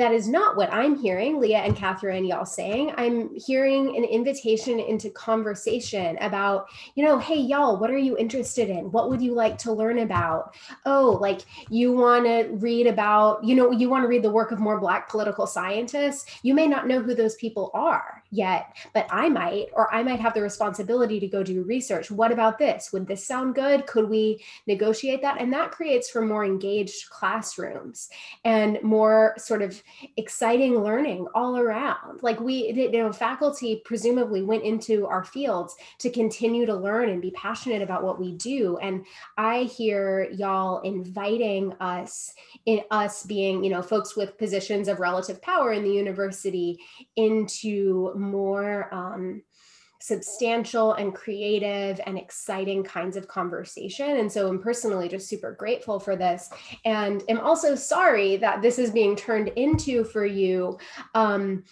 that is not what I'm hearing, Leah and Catherine, y'all saying. I'm hearing an invitation into conversation about, you know, hey, y'all, what are you interested in? What would you like to learn about? Oh, like you want to read about, you know, you want to read the work of more Black political scientists. You may not know who those people are yet, but I might, or I might have the responsibility to go do research. What about this? Would this sound good? Could we negotiate that? And that creates for more engaged classrooms and more sort of exciting learning all around. Like we, you know, faculty presumably went into our fields to continue to learn and be passionate about what we do. And I hear y'all inviting us in us being, you know, folks with positions of relative power in the university into more um, substantial and creative and exciting kinds of conversation. And so I'm personally just super grateful for this. And I'm also sorry that this is being turned into for you um,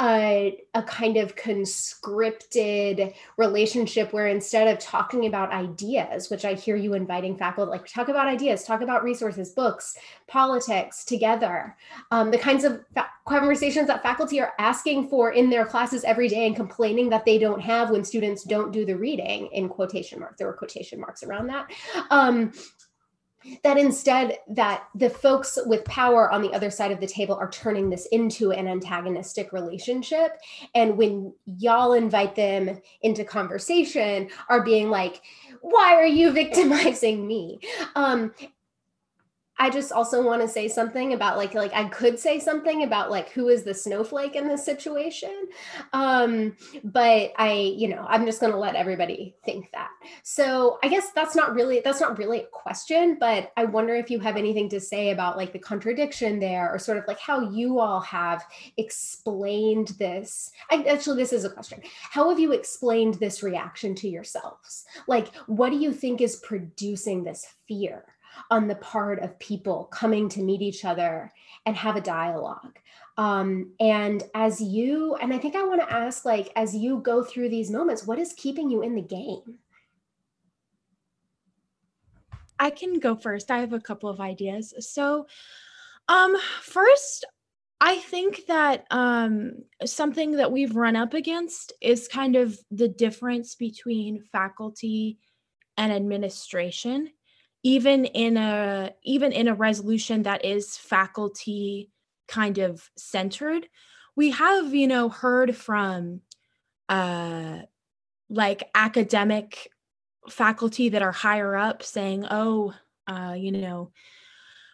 a, a kind of conscripted relationship where instead of talking about ideas, which I hear you inviting faculty, like talk about ideas, talk about resources, books, politics together, um, the kinds of fa- conversations that faculty are asking for in their classes every day and complaining that they don't have when students don't do the reading in quotation marks. There were quotation marks around that. Um, that instead that the folks with power on the other side of the table are turning this into an antagonistic relationship. And when y'all invite them into conversation are being like why are you victimizing me? Um I just also want to say something about like like I could say something about like who is the snowflake in this situation. Um, but I, you know, I'm just gonna let everybody think that. So I guess that's not really that's not really a question, but I wonder if you have anything to say about like the contradiction there or sort of like how you all have explained this. I, actually, this is a question. How have you explained this reaction to yourselves? Like, what do you think is producing this fear? On the part of people coming to meet each other and have a dialogue. Um, and as you, and I think I want to ask, like, as you go through these moments, what is keeping you in the game? I can go first. I have a couple of ideas. So, um, first, I think that um, something that we've run up against is kind of the difference between faculty and administration even in a even in a resolution that is faculty kind of centered we have you know heard from uh like academic faculty that are higher up saying oh uh you know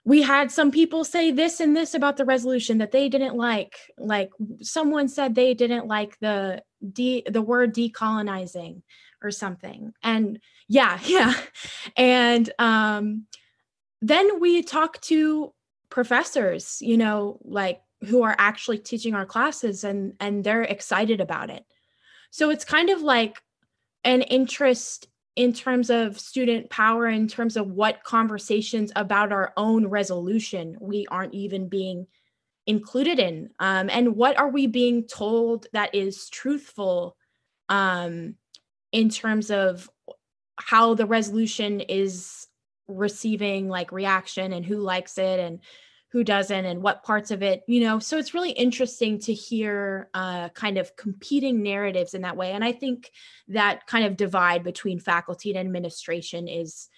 we had some people say this and this about the resolution that they didn't like like someone said they didn't like the de the word decolonizing or something. And yeah yeah. And um then we talk to professors you know like who are actually teaching our classes and and they're excited about it. So it's kind of like an interest in terms of student power in terms of what conversations about our own resolution we aren't even being included in um, and what are we being told that is truthful um, in terms of how the resolution is receiving like reaction and who likes it and who doesn't and what parts of it you know? So it's really interesting to hear uh, kind of competing narratives in that way. And i think that kind of divide between faculty and administration is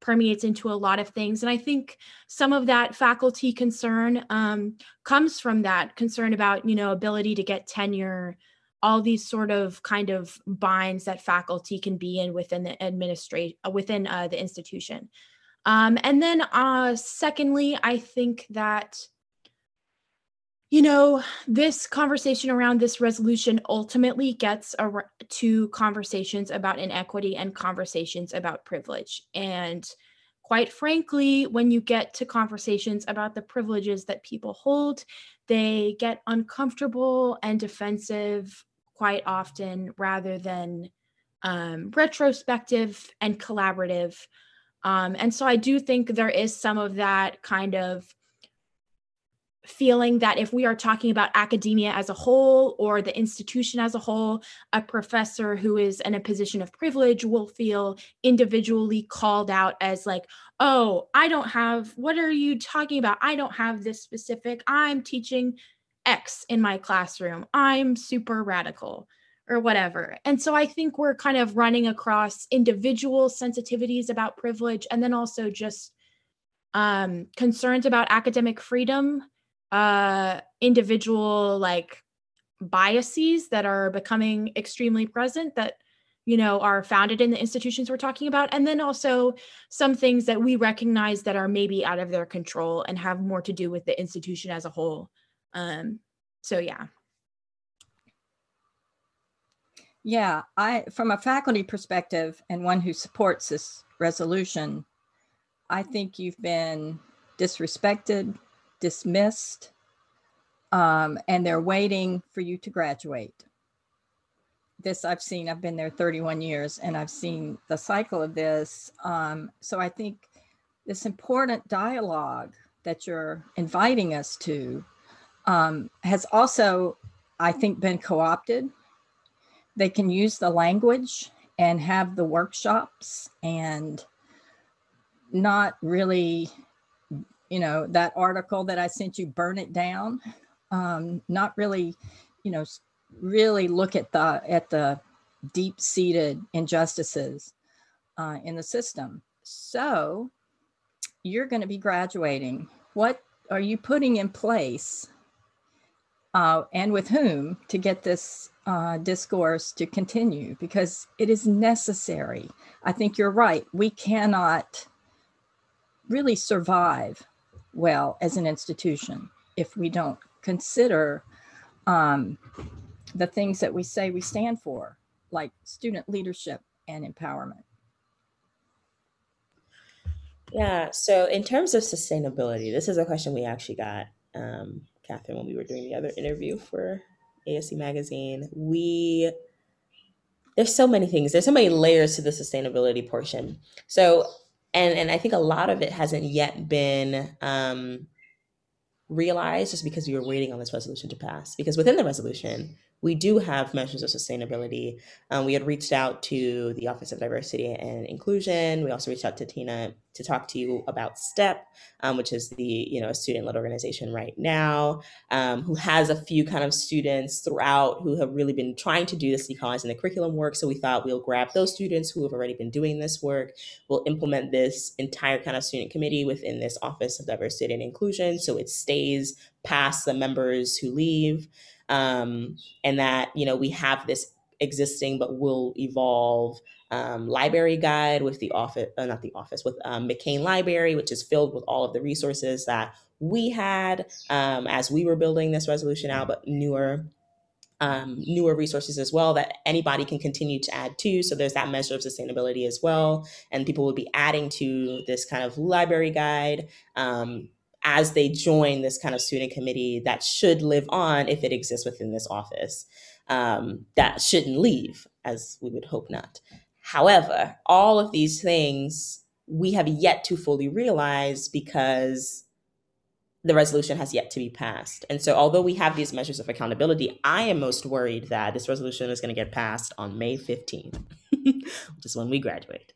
permeates into a lot of things. And i think some of that faculty concern um, comes from that concern about you know ability to get tenure all these sort of kind of binds that faculty can be in within the administration uh, within uh, the institution. Um, and then uh, secondly i think that you know this conversation around this resolution ultimately gets to conversations about inequity and conversations about privilege. And quite frankly when you get to conversations about the privileges that people hold they get uncomfortable and defensive quite often rather than um, retrospective and collaborative. Um, and so I do think there is some of that kind of feeling that if we are talking about academia as a whole or the institution as a whole, a professor who is in a position of privilege will feel individually called out as like, oh, I don't have, what are you talking about? I don't have this specific, I'm teaching X in my classroom. I'm super radical or whatever. And so I think we're kind of running across individual sensitivities about privilege and then also just um, concerns about academic freedom, uh, individual like biases that are becoming extremely present that you know are founded in the institutions we're talking about and then also some things that we recognize that are maybe out of their control and have more to do with the institution as a whole um, so yeah. Yeah, I from a faculty perspective and one who supports this resolution, I think you've been disrespected, dismissed, um, and they're waiting for you to graduate. This I've seen, I've been there 31 years and I've seen the cycle of this. Um, so I think this important dialogue that you're inviting us to um, has also, I think, been co opted. They can use the language and have the workshops and not really, you know, that article that I sent you, burn it down. Um, not really, you know, really look at the at the deep seated injustices uh, in the system. So you're going to be graduating. What are you putting in place uh, and with whom to get this uh, discourse to continue because it is necessary. I think you're right. We cannot really survive well as an institution if we don't consider um, the things that we say we stand for, like student leadership and empowerment. Yeah. So, in terms of sustainability, this is a question we actually got, um, Catherine, when we were doing the other interview for ASC Magazine. We there's so many things. There's so many layers to the sustainability portion. So, and and I think a lot of it hasn't yet been um, realized just because we were waiting on this resolution to pass. Because within the resolution, we do have measures of sustainability. Um, we had reached out to the Office of Diversity and Inclusion. We also reached out to Tina to talk to you about STEP, um, which is the you know student-led organization right now, um, who has a few kind of students throughout who have really been trying to do this decolonizing the curriculum work. So we thought we'll grab those students who have already been doing this work. We'll implement this entire kind of student committee within this Office of Diversity and Inclusion, so it stays past the members who leave um, and that you know we have this existing but will evolve um, library guide with the office, uh, not the office, with um, McCain Library, which is filled with all of the resources that we had um, as we were building this resolution out, but newer. Um, newer resources as well that anybody can continue to add to. So there's that measure of sustainability as well. And people will be adding to this kind of library guide um, as they join this kind of student committee that should live on if it exists within this office. Um, that shouldn't leave, as we would hope not. However, all of these things we have yet to fully realize because the resolution has yet to be passed. And so, although we have these measures of accountability, I am most worried that this resolution is going to get passed on May 15th, which is when we graduate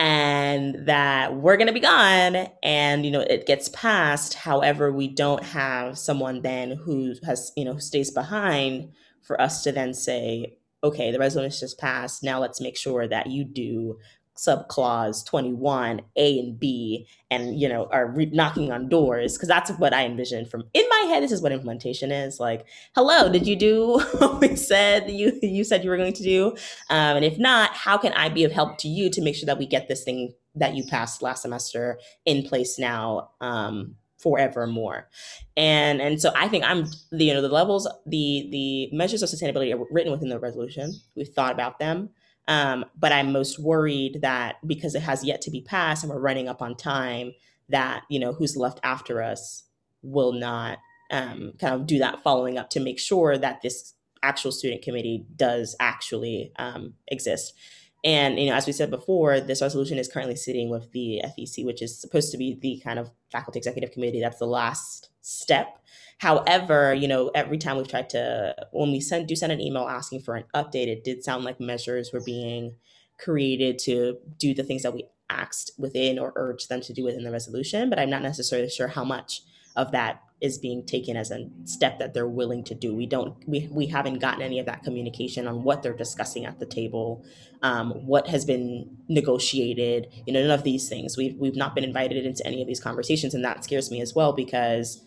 and that we're going to be gone. And you know it gets passed. However we don't have someone then who has you know stays behind for us to then say okay the resolution just passed. Now let's make sure that you do subclause 21 a and b and you know are re- knocking on doors because that's what i envision from in my head this is what implementation is like hello did you do what we said you you said you were going to do? Um, and if not how can i be of help to you to make sure that we get this thing that you passed last semester in place now um, forevermore? And and so i think i'm the you know the levels the the measures of sustainability are written within the resolution. We've thought about them um, but I'm most worried that because it has yet to be passed and we're running up on time, that you know who's left after us will not um, kind of do that following up to make sure that this actual student committee does actually um, exist. And you know, as we said before, this resolution is currently sitting with the FEC, which is supposed to be the kind of faculty executive committee. That's the last step. However, you know, every time we've tried to, when we send do send an email asking for an update, it did sound like measures were being created to do the things that we asked within or urged them to do within the resolution. But I'm not necessarily sure how much of that is being taken as a step that they're willing to do. We don't, we, we haven't gotten any of that communication on what they're discussing at the table, um, what has been negotiated, you know, none of these things. We've, we've not been invited into any of these conversations. And that scares me as well because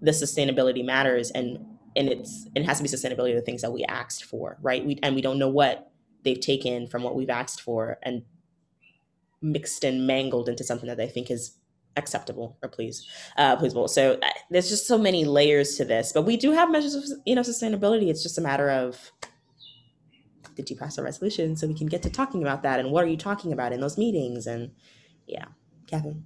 the sustainability matters and and it's it has to be sustainability of the things that we asked for right? We and we don't know what they've taken from what we've asked for and mixed and mangled into something that they think is acceptable or please uh so uh, there's just so many layers to this but we do have measures of you know sustainability. It's just a matter of did you pass a resolution so we can get to talking about that and what are you talking about in those meetings and yeah. Catherine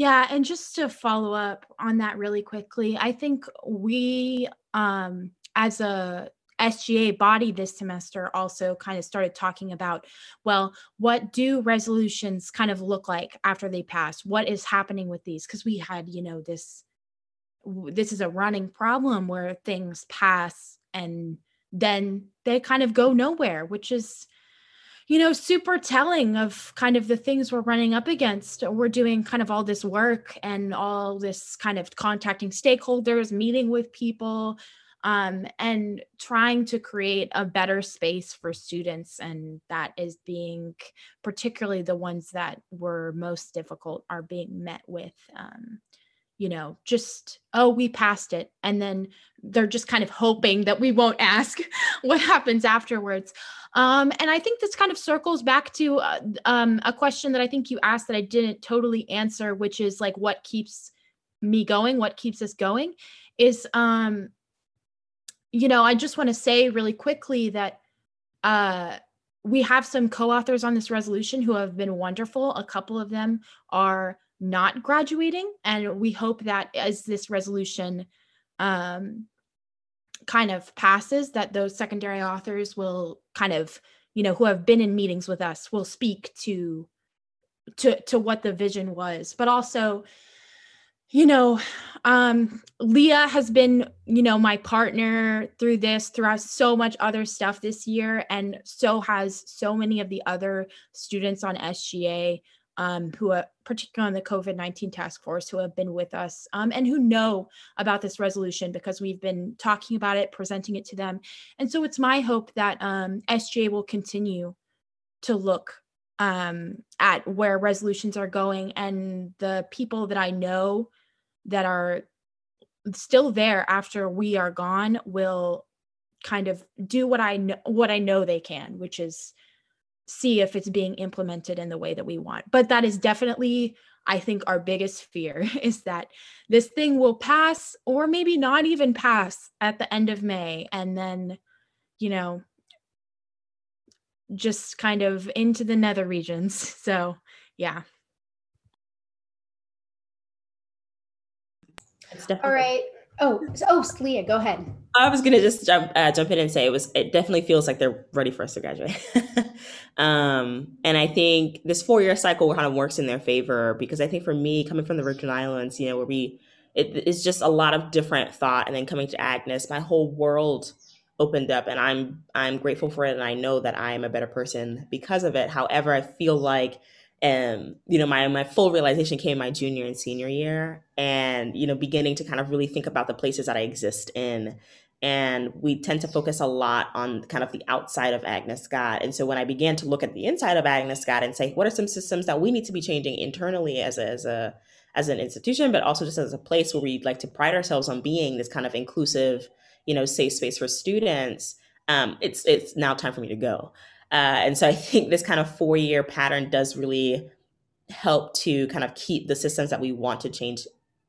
yeah, and just to follow up on that really quickly, I think we um as a SGA body this semester also kind of started talking about well, what do resolutions kind of look like after they pass? What is happening with these? Because we had, you know, this this is a running problem where things pass and then they kind of go nowhere, which is you know, super telling of kind of the things we're running up against. We're doing kind of all this work and all this kind of contacting stakeholders, meeting with people, um, and trying to create a better space for students. And that is being, particularly the ones that were most difficult, are being met with. Um, you know, just, oh, we passed it. And then they're just kind of hoping that we won't ask what happens afterwards. Um, and I think this kind of circles back to uh, um, a question that I think you asked that I didn't totally answer, which is like what keeps me going, what keeps us going is, um, you know, I just want to say really quickly that uh, we have some co authors on this resolution who have been wonderful. A couple of them are not graduating. And we hope that as this resolution um, kind of passes, that those secondary authors will kind of, you know, who have been in meetings with us will speak to to to what the vision was, but also you know um leah has been you know my partner through this throughout so much other stuff this year and so has so many of the other students on sga um, who are particularly on the covid-19 task force who have been with us um, and who know about this resolution because we've been talking about it presenting it to them. And so it's my hope that um, sga will continue to look um, at where resolutions are going and the people that i know that are still there after we are gone will kind of do what I know what I know they can, which is see if it's being implemented in the way that we want. But that is definitely I think our biggest fear is that this thing will pass or maybe not even pass at the end of May and then you know just kind of into the nether regions. So, yeah. All right. Oh, oh, Leah, go ahead. I was gonna just jump uh, jump in and say it was. It definitely feels like they're ready for us to graduate, um, and I think this four year cycle kind of works in their favor because I think for me, coming from the Virgin Islands, you know, where we it is just a lot of different thought, and then coming to Agnes, my whole world opened up, and I'm I'm grateful for it, and I know that I am a better person because of it. However, I feel like and you know my my full realization came my junior and senior year and you know beginning to kind of really think about the places that i exist in. And we tend to focus a lot on kind of the outside of agnes scott. And so when i began to look at the inside of agnes scott and say what are some systems that we need to be changing internally as a as a as an institution but also just as a place where we like to pride ourselves on being this kind of inclusive you know safe space for students um, it's it's now time for me to go uh, and so I think this kind of four year pattern does really help to kind of keep the systems that we want to change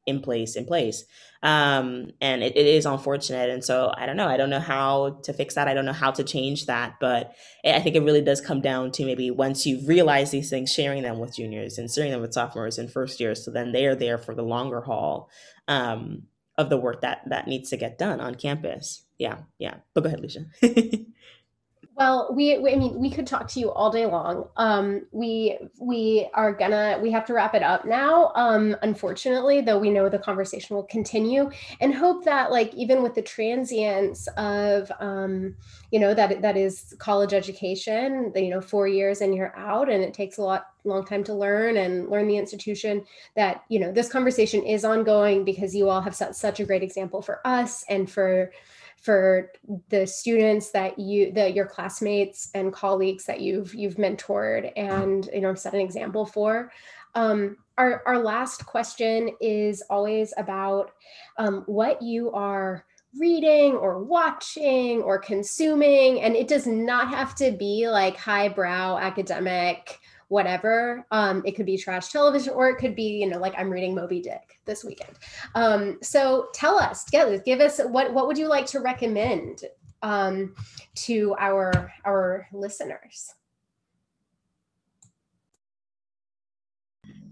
in place in place. Um, and it, it is unfortunate. And so i don't know. I don't know how to fix that. I don't know how to change that. But i think it really does come down to maybe once you realize these things sharing them with juniors and sharing them with sophomores and first years so then they are there for the longer haul um, of the work that that needs to get done on campus. Yeah. Yeah. But go ahead lucia Well, we, we, I mean, we could talk to you all day long. Um, we we are gonna we have to wrap it up now. Um, unfortunately, though, we know the conversation will continue, and hope that like even with the transience of um, you know that that is college education, you know, four years and you're out, and it takes a lot long time to learn and learn the institution. That you know this conversation is ongoing because you all have set such a great example for us and for for the students that you the your classmates and colleagues that you've you've mentored and you know set an example for. Um, our, our last question is always about um, what you are reading or watching or consuming and it does not have to be like highbrow academic whatever. Um, it could be trash television, or it could be, you know, like I'm reading Moby Dick this weekend. Um, so tell us, give, give us what what would you like to recommend um, to our our listeners?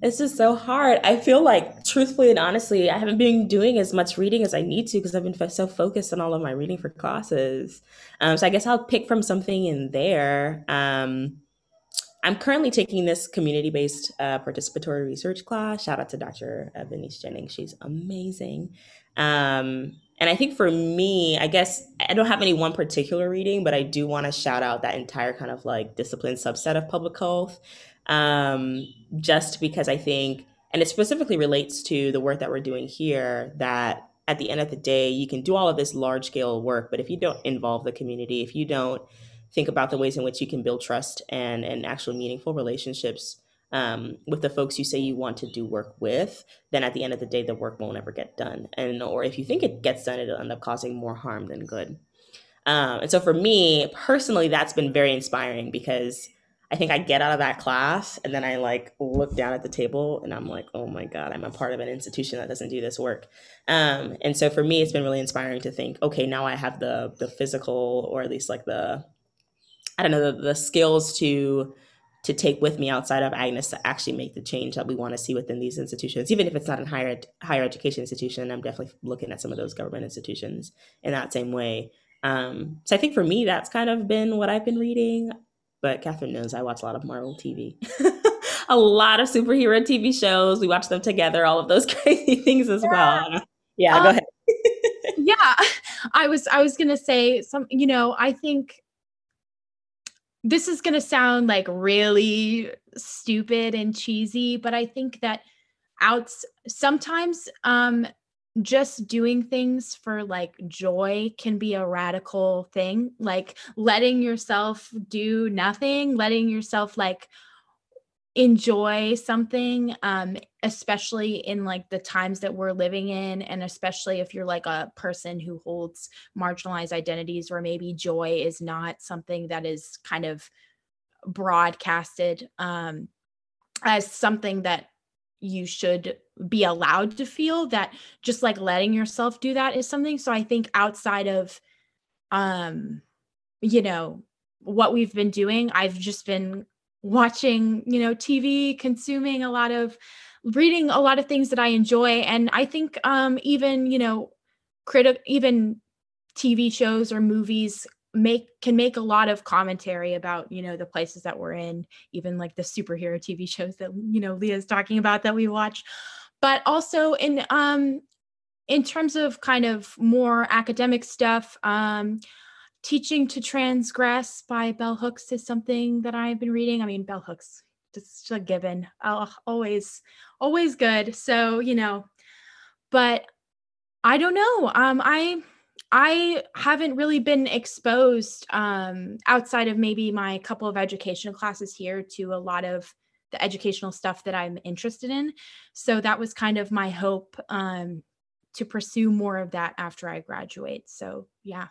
This is so hard. I feel like, truthfully and honestly, I haven't been doing as much reading as I need to because I've been so focused on all of my reading for classes. Um, so I guess I'll pick from something in there. Um, I'm currently taking this community based uh, participatory research class. Shout out to Dr. Venice Jennings. She's amazing. Um, and I think for me, I guess I don't have any one particular reading, but I do want to shout out that entire kind of like discipline subset of public health, um, just because I think, and it specifically relates to the work that we're doing here, that at the end of the day, you can do all of this large scale work, but if you don't involve the community, if you don't think about the ways in which you can build trust and and actual meaningful relationships um, with the folks you say you want to do work with, then at the end of the day, the work won't ever get done. And or if you think it gets done, it'll end up causing more harm than good. Um, and so for me personally, that's been very inspiring because I think I get out of that class and then I like look down at the table and I'm like, oh my God, I'm a part of an institution that doesn't do this work. Um, and so for me, it's been really inspiring to think, okay, now I have the the physical or at least like the, I don't know, the, the skills to to take with me outside of Agnes to actually make the change that we want to see within these institutions. Even if it's not a higher higher education institution, I'm definitely looking at some of those government institutions in that same way. Um, so I think for me, that's kind of been what I've been reading. But Catherine knows I watch a lot of Marvel TV, a lot of superhero TV shows. We watch them together, all of those crazy things as yeah. well. Yeah, um, go ahead. yeah, I was I was gonna say some. You know, I think this is going to sound like really stupid and cheesy, but I think that outs sometimes um just doing things for like joy can be a radical thing like letting yourself do nothing letting yourself like enjoy something um especially in like the times that we're living in and especially if you're like a person who holds marginalized identities where maybe joy is not something that is kind of broadcasted um as something that you should be allowed to feel that just like letting yourself do that is something. So i think outside of um you know what we've been doing i've just been watching, you know, TV, consuming a lot of reading a lot of things that I enjoy and I think um even, you know, critic even TV shows or movies make can make a lot of commentary about you know the places that we're in even like the superhero tv shows that you know leah's talking about that we watch. But also in um in terms of kind of more academic stuff um Teaching to Transgress by Bell Hooks is something that I've been reading. I mean, Bell Hooks, just a given. Always, always good. So, you know, but I don't know. Um, I I haven't really been exposed um, outside of maybe my couple of educational classes here to a lot of the educational stuff that I'm interested in. So that was kind of my hope um, to pursue more of that after I graduate. So yeah.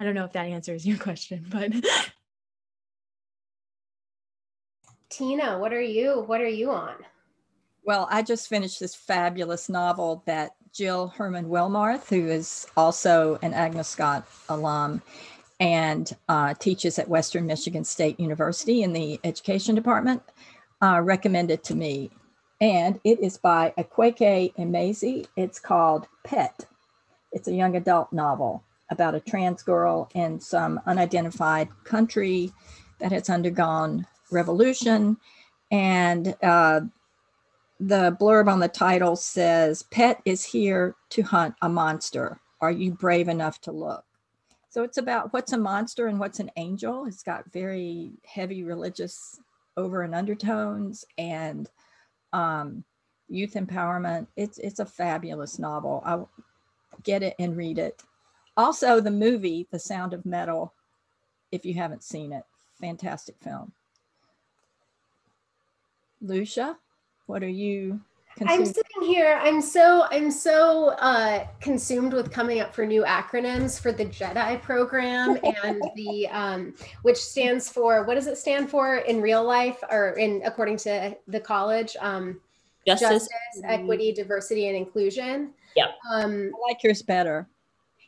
I don't know if that answers your question, but Tina, what are you what are you on? Well, I just finished this fabulous novel that Jill Hermann-Wilmarth, who is also an Agnes Scott alum and uh, teaches at Western Michigan State University in the education department, uh, recommended to me. And it is by Akwaeke Emezi. It's called Pet. It's a young adult novel about a trans girl in some unidentified country that has undergone revolution. And uh, the blurb on the title says, Pet is here to hunt a monster. Are you brave enough to look? So it's about what's a monster and what's an angel. It's got very heavy religious over and undertones and um, youth empowerment. It's it's a fabulous novel. I'll get it and read it. Also, the movie, The Sound of Metal, if you haven't seen it, fantastic film. Lucia, what are you? I'm sitting here. I'm so I'm so uh, consumed with coming up for new acronyms for the Jedi program and the um, which stands for what does it stand for in real life or in according to the college? Um, justice, justice equity, diversity, and inclusion. Yeah. Um, I like yours better.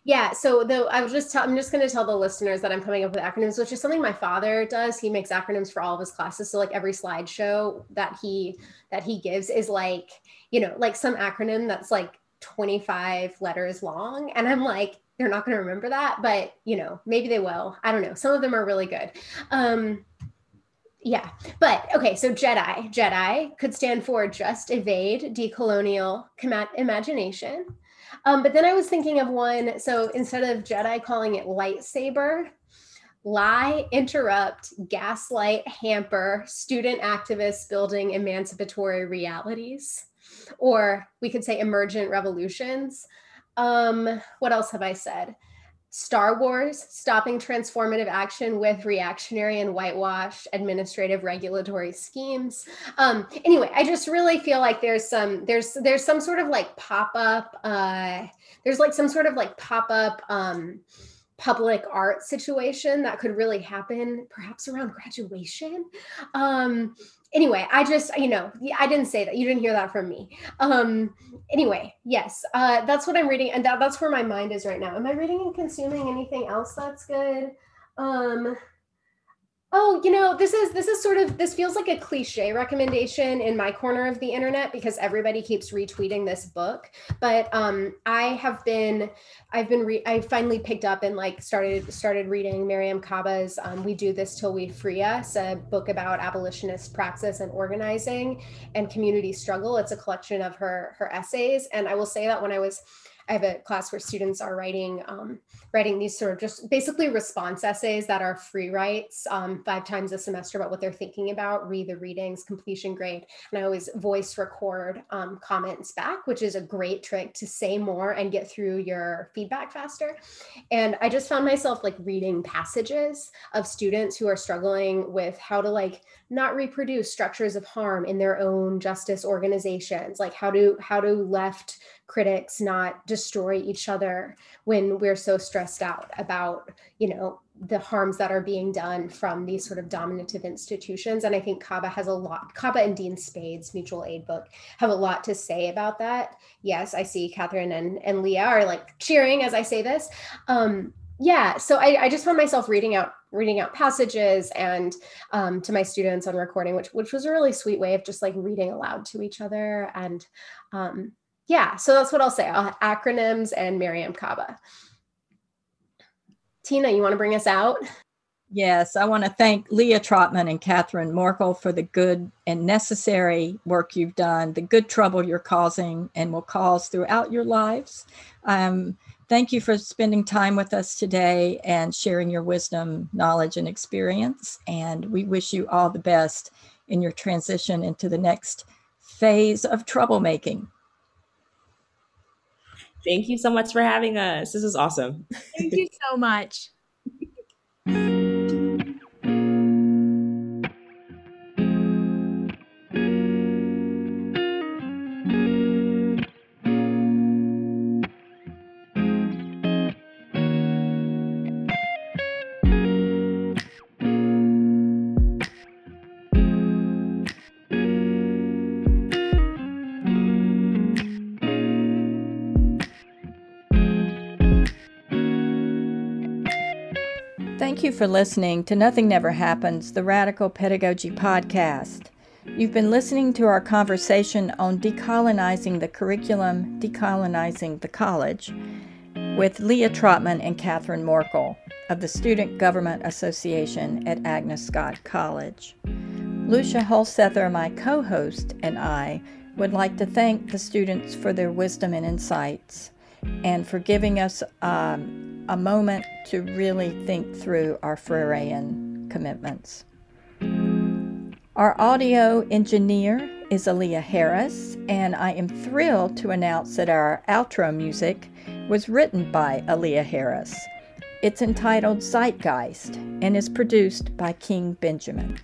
Yeah, so the I was just tell, I'm just going to tell the listeners that I'm coming up with acronyms, which is something my father does. He makes acronyms for all of his classes. So like every slideshow that he that he gives is like you know like some acronym that's like 25 letters long, and I'm like they're not going to remember that, but you know maybe they will. I don't know. Some of them are really good. Um, yeah, but okay. So Jedi, Jedi could stand for just evade, decolonial, imagination um, but then I was thinking of one. So instead of Jedi calling it lightsaber, lie, interrupt, gaslight, hamper, student activists building emancipatory realities. Or we could say emergent revolutions. Um, what else have I said? Star Wars, stopping transformative action with reactionary and whitewashed administrative regulatory schemes. Um, anyway, I just really feel like there's some there's there's some sort of like pop up. Uh, there's like some sort of like pop up. Um, public art situation that could really happen perhaps around graduation um anyway i just you know i didn't say that. You didn't hear that from me. Um anyway yes uh that's what i'm reading and that, that's where my mind is right now. Am i reading and consuming anything else that's good? Um Oh, you know, this is this is sort of this feels like a cliche recommendation in my corner of the internet because everybody keeps retweeting this book. But um, I have been, I've been, re- I finally picked up and like started started reading Mariame Kaba's um, "We Do This Till We Free Us," a book about abolitionist praxis and organizing and community struggle. It's a collection of her her essays, and I will say that when I was I have a class where students are writing um, writing these sort of just basically response essays that are free writes um, five times a semester about what they're thinking about, read the readings, completion grade, and I always voice record um, comments back, which is a great trick to say more and get through your feedback faster. And I just found myself like reading passages of students who are struggling with how to like not reproduce structures of harm in their own justice organizations, like how do how do left critics not destroy each other when we're so stressed out about you know the harms that are being done from these sort of dominative institutions and i think kaba has a lot kaba and dean spade's mutual aid book have a lot to say about that yes i see catherine and, and leah are like cheering as i say this um, yeah so I, I just found myself reading out reading out passages and um, to my students on recording which which was a really sweet way of just like reading aloud to each other and um, yeah, so that's what I'll say. I'll acronyms and Mariame Kaba. Tina, you want to bring us out? Yes, I want to thank Leah Trotman and Catherine Morkel for the good and necessary work you've done, the good trouble you're causing and will cause throughout your lives. Um, thank you for spending time with us today and sharing your wisdom, knowledge, and experience. And we wish you all the best in your transition into the next phase of troublemaking. Thank you so much for having us. This is awesome. Thank you so much. For listening to Nothing Never Happens, the Radical Pedagogy Podcast. You've been listening to our conversation on decolonizing the curriculum, decolonizing the college, with Leah Trotman and Catherine Morkel of the Student Government Association at Agnes Scott College. Lucia Hulsether, my co host, and I would like to thank the students for their wisdom and insights and for giving us um, a moment to really think through our Freirean commitments. Our audio engineer is Aaliyah Harris, and I am thrilled to announce that our outro music was written by Aaliyah Harris. It's entitled Zeitgeist and is produced by King Benjamin.